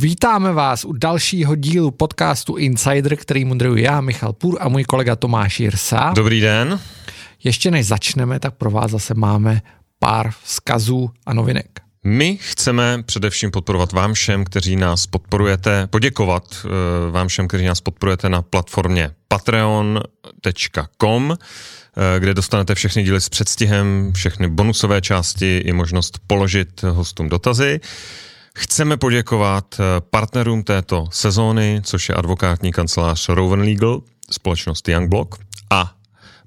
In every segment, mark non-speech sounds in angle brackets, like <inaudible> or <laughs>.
Vítáme vás u dalšího dílu podcastu Insider, který moderuji já, Michal Půr a můj kolega Tomáš Jirsa. Dobrý den. Ještě než začneme, tak pro vás zase máme pár vzkazů a novinek. My chceme především podporovat vám všem, kteří nás podporujete, poděkovat uh, vám všem, kteří nás podporujete na platformě patreon.com, uh, kde dostanete všechny díly s předstihem, všechny bonusové části i možnost položit hostům dotazy. Chceme poděkovat uh, partnerům této sezóny, což je advokátní kancelář Rowan Legal, společnost Youngblock a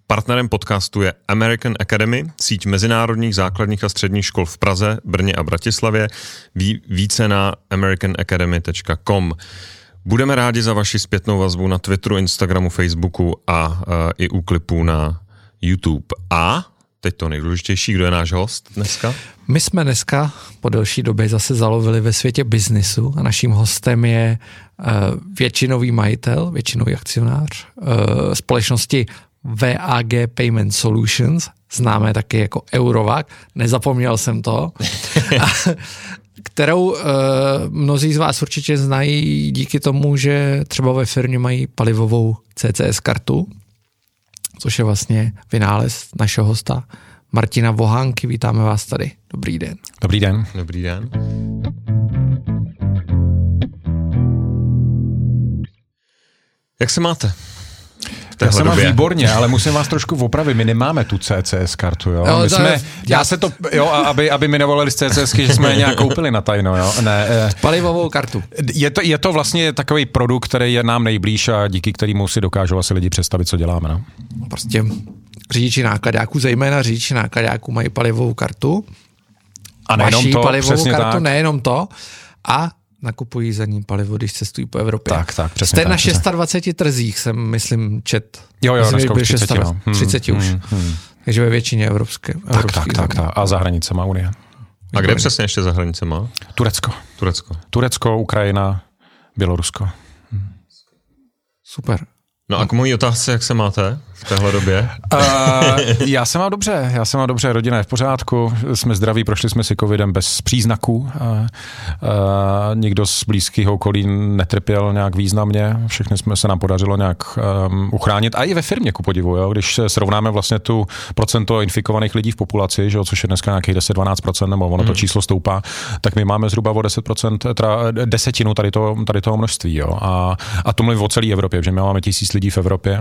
Partnerem podcastu je American Academy, síť mezinárodních základních a středních škol v Praze, Brně a Bratislavě. Ví, více na americanacademy.com. Budeme rádi za vaši zpětnou vazbu na Twitteru, Instagramu, Facebooku a uh, i u klipů na YouTube. A teď to nejdůležitější, kdo je náš host dneska? My jsme dneska po delší době zase zalovili ve světě biznisu a naším hostem je uh, většinový majitel, většinový akcionář uh, společnosti VAG Payment Solutions, známé taky jako Eurovac, nezapomněl jsem to, <laughs> <laughs> kterou uh, mnozí z vás určitě znají díky tomu, že třeba ve firmě mají palivovou CCS kartu, což je vlastně vynález našeho hosta Martina Vohánky. Vítáme vás tady. Dobrý den. Dobrý den. Dobrý den. Jak se máte? Já se mám době. výborně, ale musím vás trošku opravit. My nemáme tu CCS kartu, jo. Jo, My jsme, je- já se to, jo, aby, aby mi nevolali z CCSky, že jsme je nějak koupili na tajno, jo. Ne, eh, Palivovou kartu. je to, je to vlastně takový produkt, který je nám nejblíž a díky kterému si dokážou asi lidi představit, co děláme, no. Prostě řidiči nákladáků, zejména řidiči nákladáků mají palivovou kartu. A nejenom Vaší to, palivovou přesně kartu, tak. nejenom to. A nakupují za ní palivo, když cestují po Evropě. Tak, tak, přesně Jste tak, na přesně. 620 trzích, jsem myslím čet. Jo, jo, myslím, že dneska byly už 30, 620, no. Hmm, 30 už. hmm, hmm. Takže ve většině evropské. Tak, tak, evropských tak, tak. A za hranicema Unie. A kde přesně ještě za hranicema? Turecko. Turecko. Turecko, Ukrajina, Bělorusko. Super. No a k mojí otázce, jak se máte v téhle době? Uh, <laughs> já se mám dobře, já se mám dobře, rodina je v pořádku, jsme zdraví, prošli jsme si covidem bez příznaků, uh, uh, nikdo z blízkého okolí netrpěl nějak významně, všechny jsme se nám podařilo nějak um, uchránit. A i ve firmě, ku podivu, jo, když se srovnáme vlastně tu procento infikovaných lidí v populaci, že jo, což je dneska nějakých 10-12%, nebo ono to číslo stoupá, tak my máme zhruba o 10%, teda desetinu tady, to, tady toho množství, jo, a, a to mluvím o celé Evropě, protože my máme tisíc lidí v Evropě,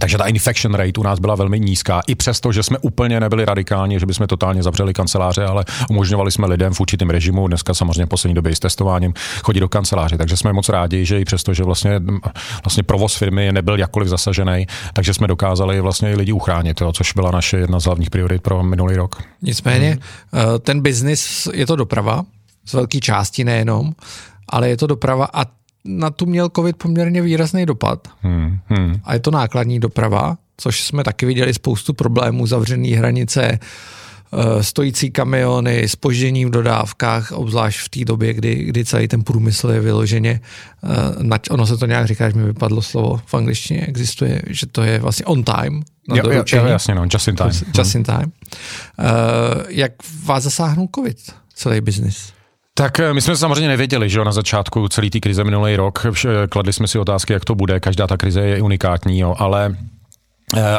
takže ta infection rate u nás byla velmi nízká, i přesto, že jsme úplně nebyli radikální, že bychom totálně zavřeli kanceláře, ale umožňovali jsme lidem v určitém režimu, dneska samozřejmě v poslední době i s testováním, chodit do kanceláře. Takže jsme moc rádi, že i přesto, že vlastně, vlastně provoz firmy nebyl jakkoliv zasažený, takže jsme dokázali vlastně i lidi uchránit, jo, což byla naše jedna z hlavních priorit pro minulý rok. Nicméně eh, ten biznis je to doprava, z velké části nejenom, ale je to doprava a na tu měl covid poměrně výrazný dopad. Hmm, hmm. A je to nákladní doprava, což jsme taky viděli spoustu problémů, zavřený hranice, eh, stojící kamiony, spoždění v dodávkách, obzvlášť v té době, kdy, kdy celý ten průmysl je vyloženě, eh, nač, ono se to nějak říká, že mi vypadlo slovo v angličtině, existuje, že to je vlastně on time, na Jo, jo, jo, jasně, no, just in time. Just in time. Uh, jak vás zasáhnul covid, celý biznis? Tak eh, my jsme samozřejmě nevěděli, že jo, na začátku celé té krize minulý rok. Vš- Kladli jsme si otázky, jak to bude. Každá ta krize je unikátní, jo, ale eh,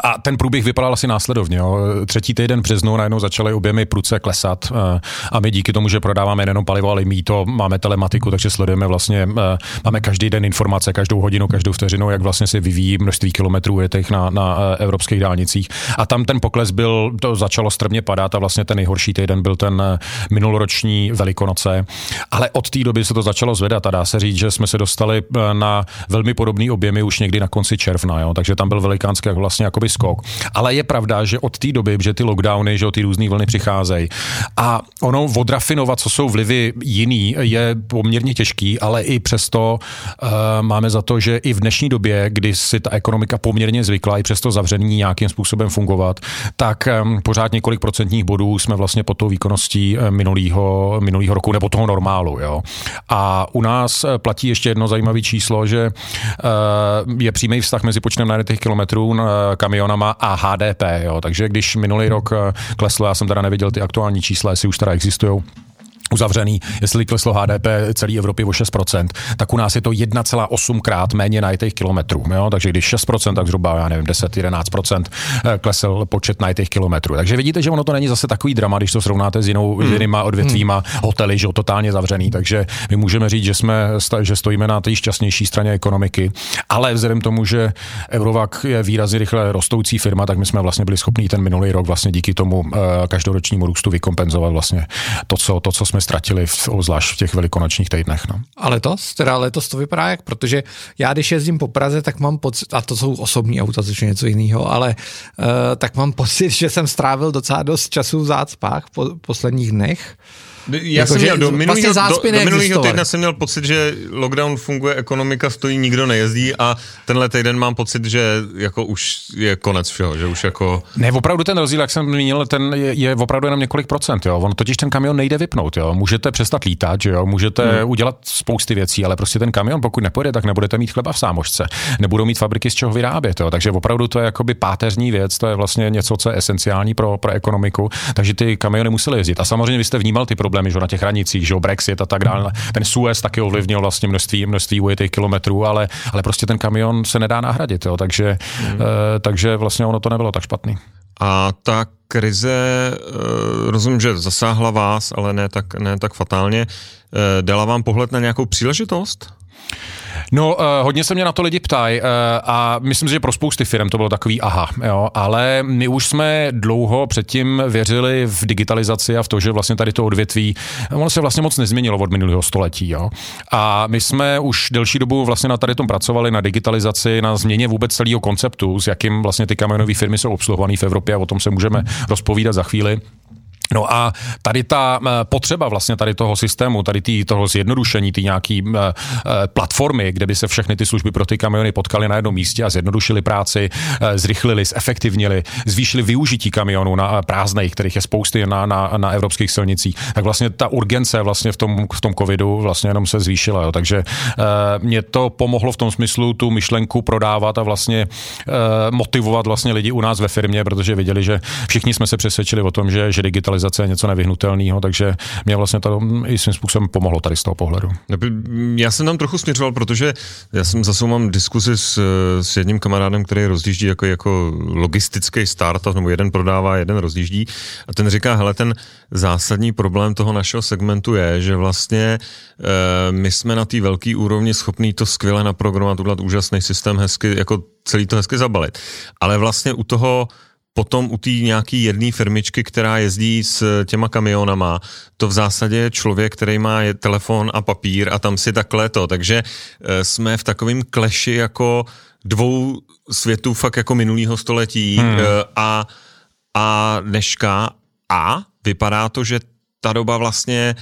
a ten průběh vypadal asi následovně. Jo. Třetí týden březnu najednou začaly objemy pruce klesat eh, a my díky tomu, že prodáváme nejenom palivo, ale i mýto, máme telematiku, takže sledujeme vlastně, eh, máme každý den informace, každou hodinu, každou vteřinu, jak vlastně se vyvíjí množství kilometrů jetých na, na eh, evropských dálnicích. A tam ten pokles byl, to začalo strmě padat a vlastně ten nejhorší týden byl ten eh, minuloroční Velikonoce. Ale od té doby se to začalo zvedat a dá se říct, že jsme se dostali eh, na velmi podobný objemy už někdy na konci června, jo? takže tam byl velikánský vlastně jakoby skok. Ale je pravda, že od té doby, že ty lockdowny, že ty různé vlny přicházejí a ono odrafinovat, co jsou vlivy jiný, je poměrně těžký, ale i přesto uh, máme za to, že i v dnešní době, kdy si ta ekonomika poměrně zvykla i přesto zavření nějakým způsobem fungovat, tak um, pořád několik procentních bodů jsme vlastně pod tou výkonností eh, minulého, minulého roku nebo toho normálu. Jo. A u nás eh, platí ještě jedno zajímavé číslo, že uh, je přímý vztah mezi počtem najetých kilometrů uh, kamionama a HDP. Jo. Takže když minulý rok eh, kleslo, já jsem teda neviděl ty aktuální čísla, jestli už teda existují, uzavřený, jestli kleslo HDP celé Evropy o 6%, tak u nás je to 1,8 krát méně najetých kilometrů. Jo? Takže když 6%, tak zhruba, já nevím, 10-11% eh, klesl počet najetých kilometrů. Takže vidíte, že ono to není zase takový drama, když to srovnáte s jinou, hmm. jinýma odvětvíma, hmm. hotely, že totálně zavřený. Takže my můžeme říct, že jsme, že stojíme na té šťastnější straně ekonomiky, ale vzhledem tomu, že Eurovac je výrazně rychle rostoucí firma, tak my jsme vlastně byli schopni ten minulý rok vlastně díky tomu uh, každoročnímu růstu vykompenzovat vlastně to, co, to, co jsme ztratili, v, zvlášť v těch velikonočních týdnech. No. A letos, teda letos to vypadá jak, protože já když jezdím po Praze, tak mám pocit, a to jsou osobní auta, což je něco jiného, ale uh, tak mám pocit, <laughs> že jsem strávil docela dost času v zácpách po posledních dnech. Já jako, jsem měl do minulého, vlastně do, do minulého týdne jsem měl pocit, že lockdown funguje, ekonomika stojí, nikdo nejezdí a tenhle týden mám pocit, že jako už je konec všeho, že už jako... Ne, opravdu ten rozdíl, jak jsem zmínil, ten je, je opravdu jenom několik procent, jo. On totiž ten kamion nejde vypnout, jo. Můžete přestat lítat, že jo, můžete hmm. udělat spousty věcí, ale prostě ten kamion, pokud nepojede, tak nebudete mít chleba v sámošce, nebudou mít fabriky z čeho vyrábět, jo. Takže opravdu to je jakoby páteřní věc, to je vlastně něco, co je esenciální pro, pro ekonomiku, takže ty kamiony musely jezdit. A samozřejmě vy jste vnímal ty problémy, že na těch hranicích, že Brexit a tak dále. Ten Suez taky ovlivnil vlastně množství, množství ujetých kilometrů, ale, ale prostě ten kamion se nedá nahradit, jo, takže, mm. uh, takže vlastně ono to nebylo tak špatný. A ta krize, uh, rozumím, že zasáhla vás, ale ne tak, ne tak fatálně. Uh, dala vám pohled na nějakou příležitost? No, uh, hodně se mě na to lidi ptají uh, a myslím si, že pro spousty firm to bylo takový aha, jo, ale my už jsme dlouho předtím věřili v digitalizaci a v to, že vlastně tady to odvětví, ono se vlastně moc nezměnilo od minulého století, jo. A my jsme už delší dobu vlastně na tady tom pracovali, na digitalizaci, na změně vůbec celého konceptu, s jakým vlastně ty kamionové firmy jsou obsluhované v Evropě a o tom se můžeme rozpovídat za chvíli. No a tady ta eh, potřeba vlastně tady toho systému, tady tý, toho zjednodušení, ty nějaký uh, platformy, kde by se všechny ty služby pro ty kamiony potkaly na jednom místě a zjednodušili práci, zrychlili, zefektivnili, zvýšili využití kamionů na prázdnej, kterých je spousty na, na, na evropských silnicích, tak vlastně ta urgence vlastně v tom, v tom covidu vlastně jenom se zvýšila. Jo. Takže mě to pomohlo v tom smyslu tu myšlenku prodávat a vlastně motivovat vlastně lidi u nás ve firmě, protože viděli, že všichni jsme se přesvědčili o tom, že, že digitalizace digitalizace je něco nevyhnutelného, takže mě vlastně to i svým způsobem pomohlo tady z toho pohledu. Já jsem tam trochu směřoval, protože já jsem zase mám diskuzi s, s jedním kamarádem, který rozjíždí jako, jako logistický startup, nebo jeden prodává, jeden rozjíždí a ten říká, hele, ten zásadní problém toho našeho segmentu je, že vlastně e, my jsme na té velké úrovni schopní to skvěle naprogramovat, udělat úžasný systém, hezky, jako celý to hezky zabalit. Ale vlastně u toho potom u té nějaký jedné firmičky, která jezdí s těma kamionama, to v zásadě je člověk, který má telefon a papír a tam si takhle to. Takže eh, jsme v takovém kleši jako dvou světů fakt jako minulého století hmm. Eh, a, a dneška a vypadá to, že ta doba vlastně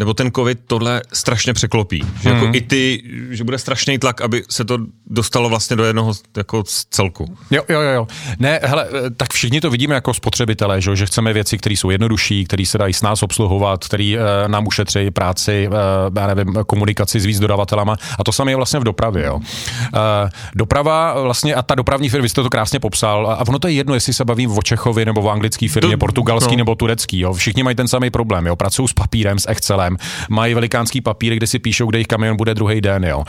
nebo ten covid tohle strašně překlopí. Že jako hmm. i ty, že bude strašný tlak, aby se to dostalo vlastně do jednoho jako celku. Jo, jo, jo. Ne, hele, tak všichni to vidíme jako spotřebitelé, že, že chceme věci, které jsou jednodušší, které se dají s nás obsluhovat, které uh, nám ušetří práci, uh, já nevím, komunikaci s víc dodavatelama. A to samé je vlastně v dopravě. Jo. Uh, doprava vlastně, a ta dopravní firma, vy jste to krásně popsal, a ono to je jedno, jestli se bavím o Čechovi nebo v anglické firmě, to, portugalský no. nebo turecký. Jo. Všichni mají ten samý problém. Jo. Pracují s papírem, s Excelem problém. Mají velikánský papír, kde si píšou, kde jejich kamion bude druhý den. Jo.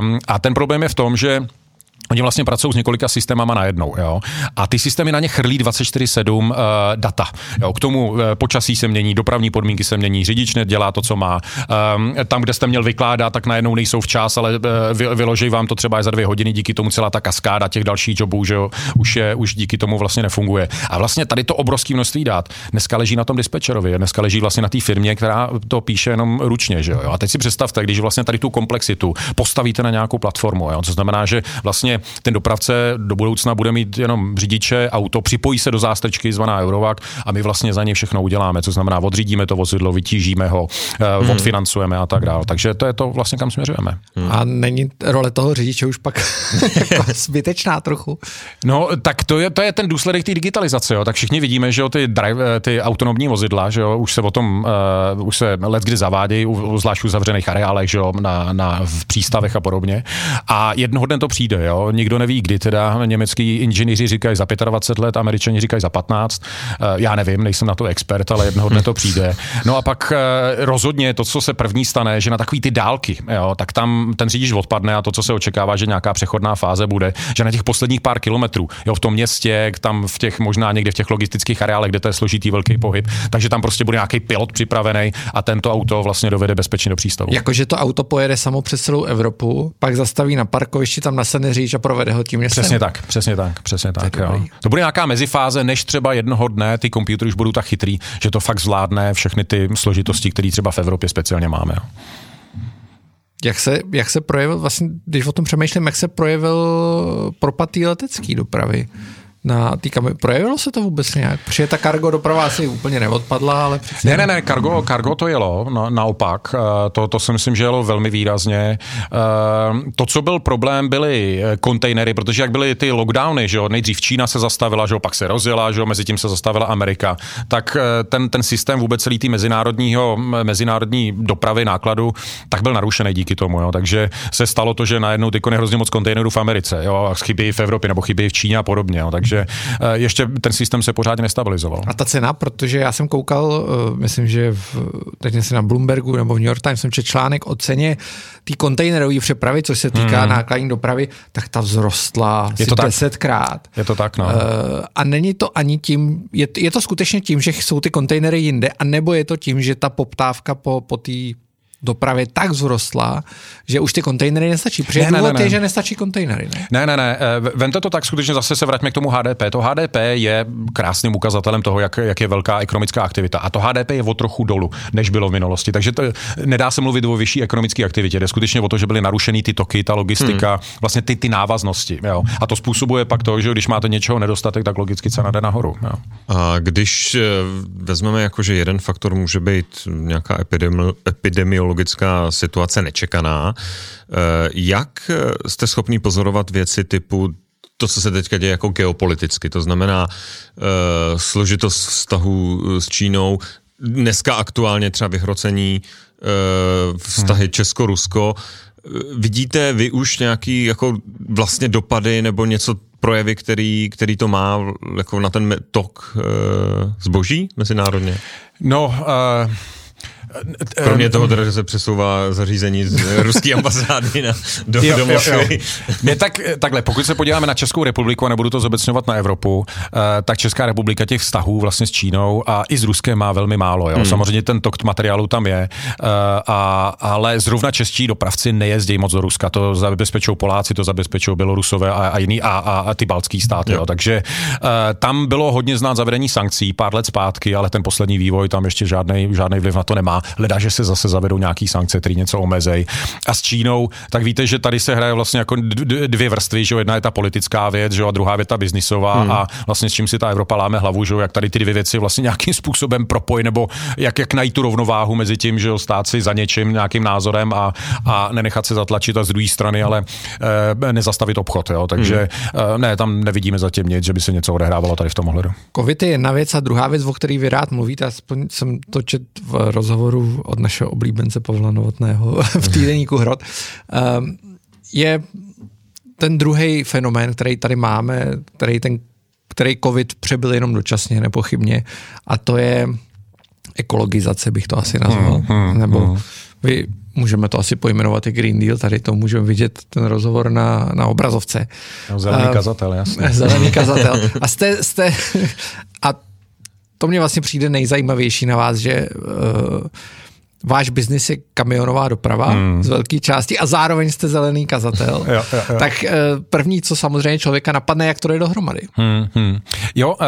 Um, a ten problém je v tom, že Oni vlastně pracují s několika systémama najednou. Jo? A ty systémy na ně chrlí 24-7 uh, eh, data. Jo? K tomu uh, počasí se mění, dopravní podmínky se mění, řidič nedělá to, co má. Um, tam, kde jste měl vykládat, tak najednou nejsou včas, ale uh, vy, vyloží vám to třeba za dvě hodiny, díky tomu celá ta kaskáda těch dalších jobů, že jo? Už, je, už díky tomu vlastně nefunguje. A vlastně tady to obrovské množství dát dneska leží na tom dispečerovi, dneska leží vlastně na té firmě, která to píše jenom ručně. Že jo? A teď si představte, když vlastně tady tu komplexitu postavíte na nějakou platformu, jo? co znamená, že vlastně ten dopravce do budoucna bude mít jenom řidiče, auto, připojí se do zástrčky zvaná Eurovac a my vlastně za ně všechno uděláme, co znamená odřídíme to vozidlo, vytížíme ho, eh, hmm. odfinancujeme a tak dále. Takže to je to vlastně, kam směřujeme. Hmm. A není role toho řidiče už pak <laughs> jako zbytečná trochu? No, tak to je, to je ten důsledek té digitalizace. Jo. Tak všichni vidíme, že jo, ty, drive, eh, ty autonomní vozidla, že jo, už se o tom, uh, už se let kdy zavádějí, zvlášť u zavřených areálech, že jo, na, na, v přístavech a podobně. A jednoho dne to přijde, jo Nikdo neví, kdy teda německý inženýři říkají za 25 let, američani říkají za 15. Eh, já nevím, nejsem na to expert, ale jednoho dne to přijde. No a pak eh, rozhodně to, co se první stane, že na takový ty dálky, jo, tak tam ten řidič odpadne a to, co se očekává, že nějaká přechodná fáze bude, že na těch posledních pár kilometrů, jo, v tom městě, tam v těch možná někde v těch logistických areálech, kde to je složitý velký pohyb, takže tam prostě bude nějaký pilot připravený a tento auto vlastně dovede bezpečně do přístavu. Jakože to auto pojede samo přes celou Evropu, pak zastaví na parkovišti, tam nasedne řidič a provede ho tím městem. Přesně tak, přesně tak, přesně tak. To, jo. to bude nějaká mezifáze, než třeba jednoho dne ty počítače už budou tak chytrý, že to fakt zvládne všechny ty složitosti, které třeba v Evropě speciálně máme. Jo. Jak se, jak se projevil, vlastně, když o tom přemýšlím, jak se projevil propad té letecké dopravy? Na té kameře. Projevilo se to vůbec nějak? Protože ta kargo doprava asi úplně neodpadla, ale Ne, ne, ne, kargo, kargo to jelo, na, naopak. Eh, to, to si myslím, že jelo velmi výrazně. Eh, to, co byl problém, byly eh, kontejnery, protože jak byly ty lockdowny, že jo, nejdřív Čína se zastavila, že jo, pak se rozjela, že jo, mezi tím se zastavila Amerika, tak ten, ten systém vůbec celý tý mezinárodního, mezinárodní dopravy nákladu, tak byl narušený díky tomu, jo. Takže se stalo to, že najednou ty hrozně moc kontejnerů v Americe, jo, chybí v Evropě nebo chybí v Číně a podobně, jo. Takže Eh, ještě ten systém se pořádně nestabilizoval. A ta cena, protože já jsem koukal, eh, myslím, že v, teď si na Bloombergu nebo v New York Times jsem četl článek o ceně té kontejnerové přepravy, co se týká hmm. nákladní dopravy, tak ta vzrostla je to desetkrát. Je to tak, no. Uh, a není to ani tím, je, je to skutečně tím, že jsou ty kontejnery jinde, anebo je to tím, že ta poptávka po, po té dopravy tak vzrostla, že už ty kontejnery nestačí. Protože ne, důvod ne, ne, je, že nestačí kontejnery. Ne, ne, ne. ne. Eh, vente to tak skutečně zase se vraťme k tomu HDP. To HDP je krásným ukazatelem toho, jak, jak je velká ekonomická aktivita. A to HDP je o trochu dolů, než bylo v minulosti. Takže to, nedá se mluvit o vyšší ekonomické aktivitě. Jde skutečně o to, že byly narušeny ty toky, ta logistika, hmm. vlastně ty, ty návaznosti. Jo. A to způsobuje pak to, že když máte něčeho nedostatek, tak logicky cena jde nahoru. Jo. A když eh, vezmeme jako, že jeden faktor může být nějaká epidemi- epidemiologická meteorologická situace nečekaná. Eh, jak jste schopný pozorovat věci typu to, co se teďka děje jako geopoliticky, to znamená uh, složitost vztahu s Čínou, dneska aktuálně třeba vyhrocení uh, vztahy hmm. Česko-Rusko. Vidíte vy už nějaký jako vlastně dopady nebo něco projevy, který, který to má jako na ten tok uh, zboží mezinárodně? No, uh Kromě toho teda, že se přesouvá zařízení z <laughs> ruské ambasády na, do, jo, do Moskvy. Ne, tak, takhle, pokud se podíváme na Českou republiku, a nebudu to zobecňovat na Evropu, uh, tak Česká republika těch vztahů vlastně s Čínou a i s Ruskem má velmi málo. Jo? Hmm. Samozřejmě ten tok materiálu tam je, uh, a, ale zrovna čeští dopravci nejezdí moc do Ruska. To zabezpečují Poláci, to zabezpečují Bělorusové a, a jiný a, a, a ty baltský státy. Jo. Jo? Takže tam bylo hodně znát zavedení sankcí pár let zpátky, ale ten poslední vývoj tam ještě žádný vliv na to nemá leda, že se zase zavedou nějaký sankce, které něco omezej. A s Čínou, tak víte, že tady se hraje vlastně jako dvě vrstvy, že jedna je ta politická věc, že a druhá je ta biznisová hmm. a vlastně s čím si ta Evropa láme hlavu, že jak tady ty dvě věci vlastně nějakým způsobem propojí, nebo jak, jak najít tu rovnováhu mezi tím, že stát si za něčím, nějakým názorem a, a nenechat se zatlačit a z druhé strany, ale e, nezastavit obchod. Jo? Takže hmm. e, ne, tam nevidíme zatím nic, že by se něco odehrávalo tady v tom ohledu. Covid je jedna věc a druhá věc, o který vy rád mluvíte, aspoň jsem to čet v rozhovoru od našeho oblíbence Pavla Novotného <laughs> v týdeníku Hrot, ehm, je ten druhý fenomén, který tady máme, který ten který covid přebyl jenom dočasně, nepochybně, a to je ekologizace, bych to asi nazval. Hmm, hmm, Nebo hmm. vy můžeme to asi pojmenovat i Green Deal, tady to můžeme vidět ten rozhovor na, na obrazovce. No, zelený uh, kazatel, jasně. Zelený kazatel. <laughs> A jste, jste, to mě vlastně přijde nejzajímavější na vás, že uh, váš biznis je kamionová doprava hmm. z velké části a zároveň jste zelený kazatel, <laughs> jo, jo, jo. tak uh, první, co samozřejmě člověka napadne, jak to jde dohromady. Hmm, hmm. Jo, uh,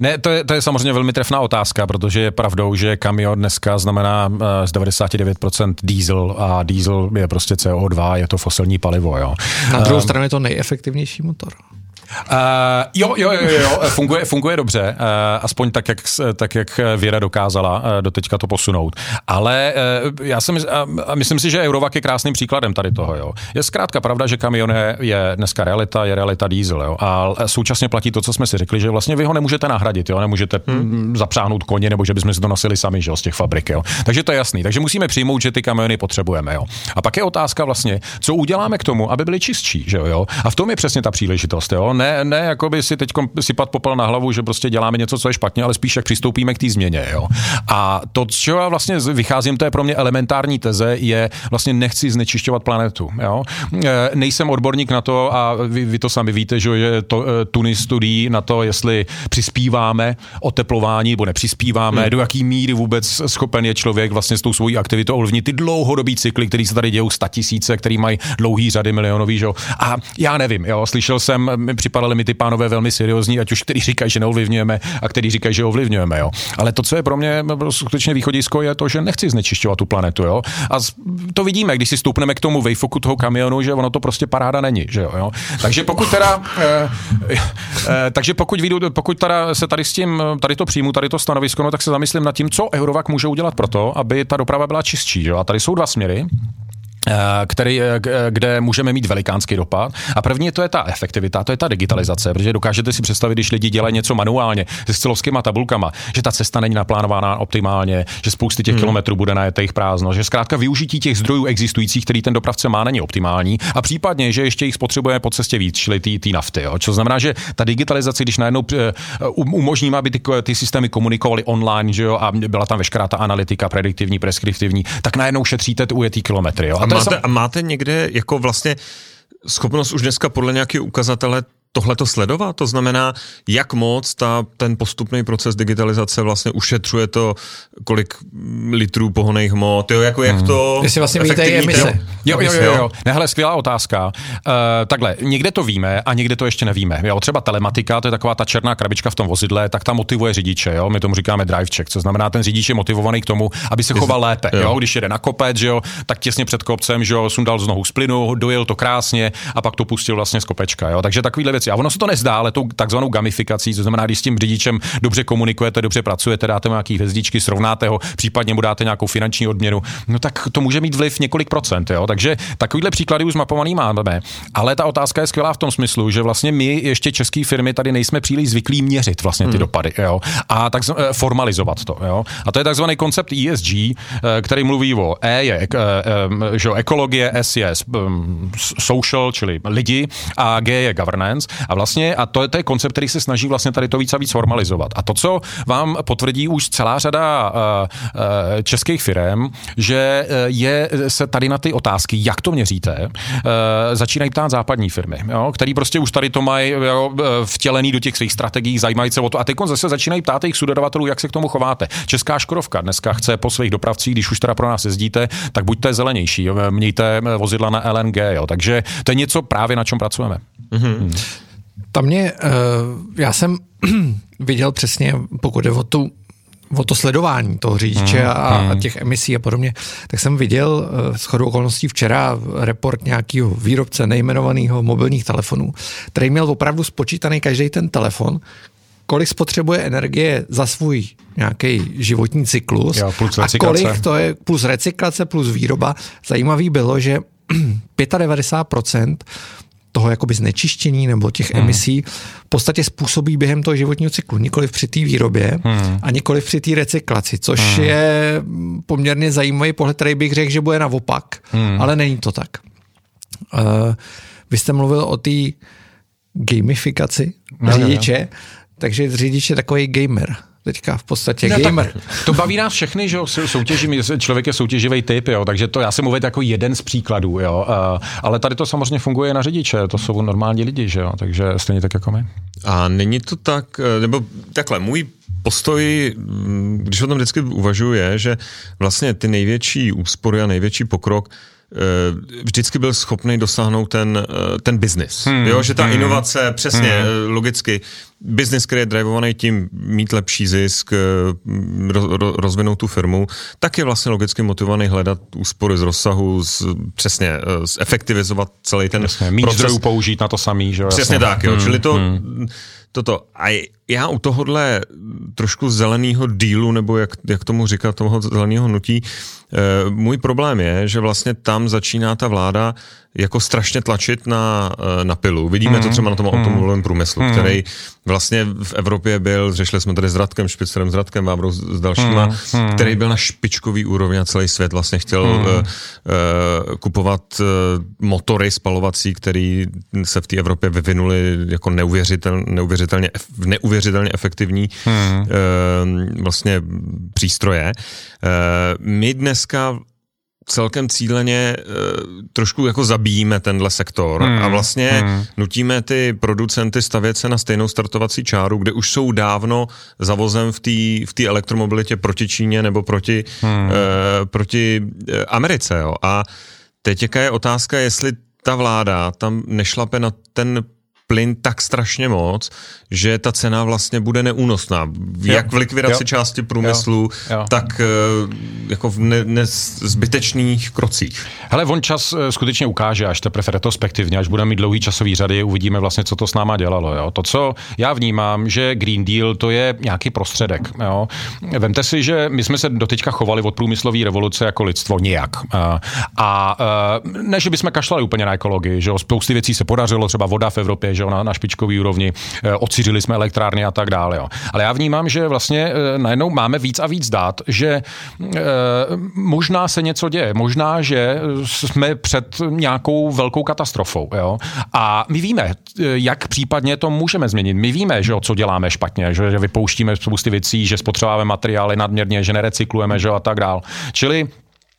ne, to je, to je samozřejmě velmi trefná otázka, protože je pravdou, že kamion dneska znamená uh, z 99% diesel a diesel je prostě CO2, je to fosilní palivo. Jo. Na druhou uh, stranu je to nejefektivnější motor. Uh, jo, jo, jo, jo, funguje, funguje dobře, uh, aspoň tak jak, tak, jak Věra dokázala uh, do teďka to posunout. Ale uh, já jsem, uh, myslím si, že Eurovac je krásným příkladem tady toho. Jo. Je zkrátka pravda, že kamion je, je dneska realita, je realita diesel. Jo. A současně platí to, co jsme si řekli, že vlastně vy ho nemůžete nahradit, jo. nemůžete hmm. zapřáhnout koně, nebo že bychom si to nosili sami že, z těch fabrik. Jo. Takže to je jasný. Takže musíme přijmout, že ty kamiony potřebujeme. Jo. A pak je otázka vlastně, co uděláme k tomu, aby byly čistší. Že jo? A v tom je přesně ta příležitost. Jo? Ne, ne jako by si teď sypat popel na hlavu, že prostě děláme něco, co je špatně, ale spíš jak přistoupíme k té změně. Jo? A to, z čeho já vlastně vycházím, to je pro mě elementární teze, je vlastně nechci znečišťovat planetu. Jo? E, nejsem odborník na to a vy, vy to sami víte, že je to e, tuny studií na to, jestli přispíváme oteplování nebo nepřispíváme, hmm. do jaký míry vůbec schopen je člověk vlastně s tou svojí aktivitou ovlivnit ty dlouhodobý cykly, které se tady dějou sta tisíce, který mají dlouhý řady milionový. Že? A já nevím, jo, slyšel jsem, mi připadaly mi ty pánové velmi seriózní, ať už který říkají, že neovlivňujeme a který říkají, že ovlivňujeme. Jo. Ale to, co je pro mě skutečně východisko, je to, že nechci znečišťovat tu planetu. Jo. A to vidíme, když si stoupneme k tomu vejfoku toho kamionu, že ono to prostě paráda není. Že jo, jo. Takže pokud teda, eh, eh, takže pokud, vidu, pokud teda se tady s tím, tady to přijmu, tady to stanovisko, no, tak se zamyslím nad tím, co Eurovac může udělat pro to, aby ta doprava byla čistší. Že? A tady jsou dva směry. Eh, který, eh, kde můžeme mít velikánský dopad. A první to je ta efektivita, to je ta digitalizace, protože dokážete si představit, když lidi dělají něco manuálně se scelovskýma tabulkama, že ta cesta není naplánována optimálně, že spousty těch hmm. kilometrů bude na jejich prázdno, že zkrátka využití těch zdrojů existujících, který ten dopravce má, není optimální a případně, že ještě jich spotřebuje po cestě víc, čili ty nafty. Jo. Co znamená, že ta digitalizace, když najednou eh, umožní, aby ty, ty systémy komunikovaly online, že jo, a byla tam veškerá ta analytika, prediktivní, preskriptivní, tak najednou šetříte ty ujetý kilometry. Jo. A, a máte, sam... a máte někde jako vlastně schopnost už dneska podle nějaké ukazatele tohle to sledovat? To znamená, jak moc ta, ten postupný proces digitalizace vlastně ušetřuje to, kolik litrů pohoných hmot, jo, jako jak hmm. to... Jestli vlastně víte emise. Jo, jo, jo, jo. jo. Nehle, skvělá otázka. Uh, takhle, někde to víme a někde to ještě nevíme. Jo, třeba telematika, to je taková ta černá krabička v tom vozidle, tak ta motivuje řidiče, jo, my tomu říkáme drive check, co znamená, ten řidič je motivovaný k tomu, aby se choval lépe, jo. jo. když jede na kopec, že jo, tak těsně před kopcem, že jo, sundal z nohu z plynu, dojel to krásně a pak to pustil vlastně z kopečka, jo. Takže takovýhle věci. A ono se to nezdá, ale tou takzvanou gamifikací, to znamená, když s tím řidičem dobře komunikujete, dobře pracujete, dáte mu nějaký hvězdičky, srovnáte ho, případně mu dáte nějakou finanční odměnu, no tak to může mít vliv několik procent. Jo? Takže takovýhle příklady už zmapovaný máme. Ale ta otázka je skvělá v tom smyslu, že vlastně my ještě české firmy tady nejsme příliš zvyklí měřit vlastně ty hmm. dopady jo? a tak eh, formalizovat to. Jo? A to je takzvaný koncept ESG, eh, který mluví o E je eh, že ekologie, S je social, čili lidi a G je governance. A vlastně, a to je, to je koncept, který se snaží vlastně tady to víc a víc formalizovat. A to, co vám potvrdí už celá řada uh, uh, českých firm, že je se tady na ty otázky, jak to měříte, uh, začínají ptát západní firmy, jo, který prostě už tady to mají jo, vtělený do těch svých strategií, zajímají se o to. A teď zase začínají ptát jejich sudodavatelů, jak se k tomu chováte. Česká Škodovka dneska chce po svých dopravcích, když už teda pro nás jezdíte, tak buďte zelenější, jo, mějte vozidla na LNG. Jo. Takže to je něco právě, na čem pracujeme. Mm-hmm. Tam mě, eh, já jsem <clears throat> viděl přesně, pokud je o tu o to sledování toho řidiče hmm, a, hmm. těch emisí a podobně, tak jsem viděl eh, s chodou okolností včera report nějakého výrobce nejmenovaného mobilních telefonů, který měl opravdu spočítaný každý ten telefon, kolik spotřebuje energie za svůj nějaký životní cyklus jo, plus a kolik to je plus recyklace, plus výroba. Zajímavý bylo, že <clears throat> 95% toho jakoby znečištění nebo těch hmm. emisí v podstatě způsobí během toho životního cyklu, nikoli při té výrobě hmm. a nikoli při té recyklaci, což hmm. je poměrně zajímavý pohled, který bych řekl, že bude naopak, hmm. ale není to tak. Uh, vy jste mluvil o té gamifikaci no, řidiče, no, no. takže řidič je takový gamer teďka v podstatě ne, gamer. To baví nás všechny, že jo, soutěží, člověk je soutěživý typ, jo, takže to já jsem mluvit jako jeden z příkladů, jo, ale tady to samozřejmě funguje na řidiče, to jsou normální lidi, že jo, takže stejně tak jako my. A není to tak, eh, nebo takhle, můj postoj, mm, když o tom vždycky uvažuji, je, že vlastně ty největší úspory a největší pokrok vždycky byl schopný dosáhnout ten, ten biznis. Hmm. Jo, že ta hmm. inovace, přesně, hmm. logicky, biznis, který je drivovaný tím mít lepší zisk, ro, ro, rozvinout tu firmu, tak je vlastně logicky motivovaný hledat úspory z rozsahu, z, přesně, zefektivizovat celý ten Jasně, mít proces. použít na to samý, že jo? Přesně jasně. tak, jo. Hmm. Čili to, hmm. Toto. A já u tohohle trošku zeleného dílu, nebo jak, jak tomu říkat, toho zeleného nutí, e, můj problém je, že vlastně tam začíná ta vláda jako strašně tlačit na, eh, na pilu. Vidíme mm. to třeba na tom automobilovém průmyslu, mm. který vlastně v Evropě byl, řešili jsme tady s Radkem Špicerem, s Radkem Vábrou, s dalšíma, mm. který byl na špičkový úrovni a celý svět vlastně chtěl mm. uh, uh, kupovat uh, motory spalovací, který se v té Evropě vyvinuli jako neuvěřitel, neuvěřitelně, neuvěřitelně efektivní mm. uh, vlastně přístroje. Uh, my dneska celkem cíleně e, trošku jako zabíjíme tenhle sektor hmm, a vlastně hmm. nutíme ty producenty stavět se na stejnou startovací čáru, kde už jsou dávno zavozem v té v elektromobilitě proti Číně nebo proti, hmm. e, proti e, Americe. Jo. A teď jaká je otázka, jestli ta vláda tam nešlape na ten plyn tak strašně moc, že ta cena vlastně bude neúnosná. Jak v likvidaci jo, části průmyslu, jo, jo. tak eh, jako v ne, ne zbytečných krocích. Hele, on čas eh, skutečně ukáže, až teprve retrospektivně, až budeme mít dlouhý časový řady, uvidíme vlastně, co to s náma dělalo. Jo. To, co já vnímám, že Green Deal to je nějaký prostředek. Jo. Vemte si, že my jsme se doteďka chovali od průmyslové revoluce jako lidstvo nějak. A, a ne, že bychom kašlali úplně na ekologii, že jo. spousty věcí se podařilo, třeba voda v Evropě, že jo, na, na špičkový úrovni, eh, ociřili jsme elektrárny a tak dále. Jo. Ale já vnímám, že vlastně eh, najednou máme víc a víc dát, že e, možná se něco děje, možná, že jsme před nějakou velkou katastrofou. Jo. A my víme, jak případně to můžeme změnit. My víme, že co děláme špatně, že, že vypouštíme spousty věcí, že spotřebáváme materiály nadměrně, že nerecyklujeme že a tak dále. Čili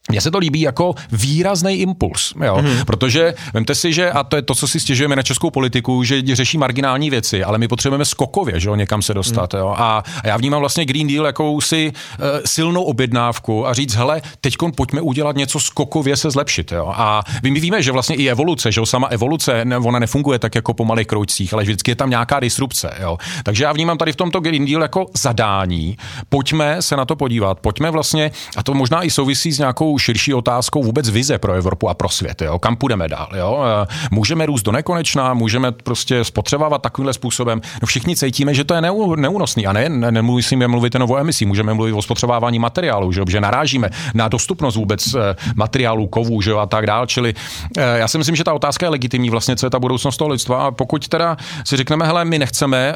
mně se to líbí jako výrazný impuls, jo? Mm-hmm. protože vemte si, že, a to je to, co si stěžujeme na českou politiku, že řeší marginální věci, ale my potřebujeme skokově, že jo, někam se dostat. Mm. Jo? A, a já vnímám vlastně Green Deal jakousi uh, silnou objednávku a říct, hele, teď pojďme udělat něco skokově se zlepšit. Jo? A my víme, že vlastně i evoluce, že jo, sama evoluce, ne, ona nefunguje tak jako po malých kroučcích, ale vždycky je tam nějaká disrupce. Jo? Takže já vnímám tady v tomto Green Deal jako zadání. Pojďme se na to podívat, pojďme vlastně, a to možná i souvisí s nějakou širší otázkou vůbec vize pro Evropu a pro svět. Jo? Kam půjdeme dál? Jo? Eh, můžeme růst do nekonečna, můžeme prostě spotřebávat takovýmhle způsobem. No všichni cítíme, že to je neúnosný. A ne, ne nemusíme mluvit jen o emisí, můžeme mluvit o spotřebávání materiálu, že, že narážíme na dostupnost vůbec eh, materiálů, kovů že, a tak dál. Čili eh, já si myslím, že ta otázka je legitimní, vlastně, co je ta budoucnost toho lidstva. A pokud teda si řekneme, hele, my nechceme,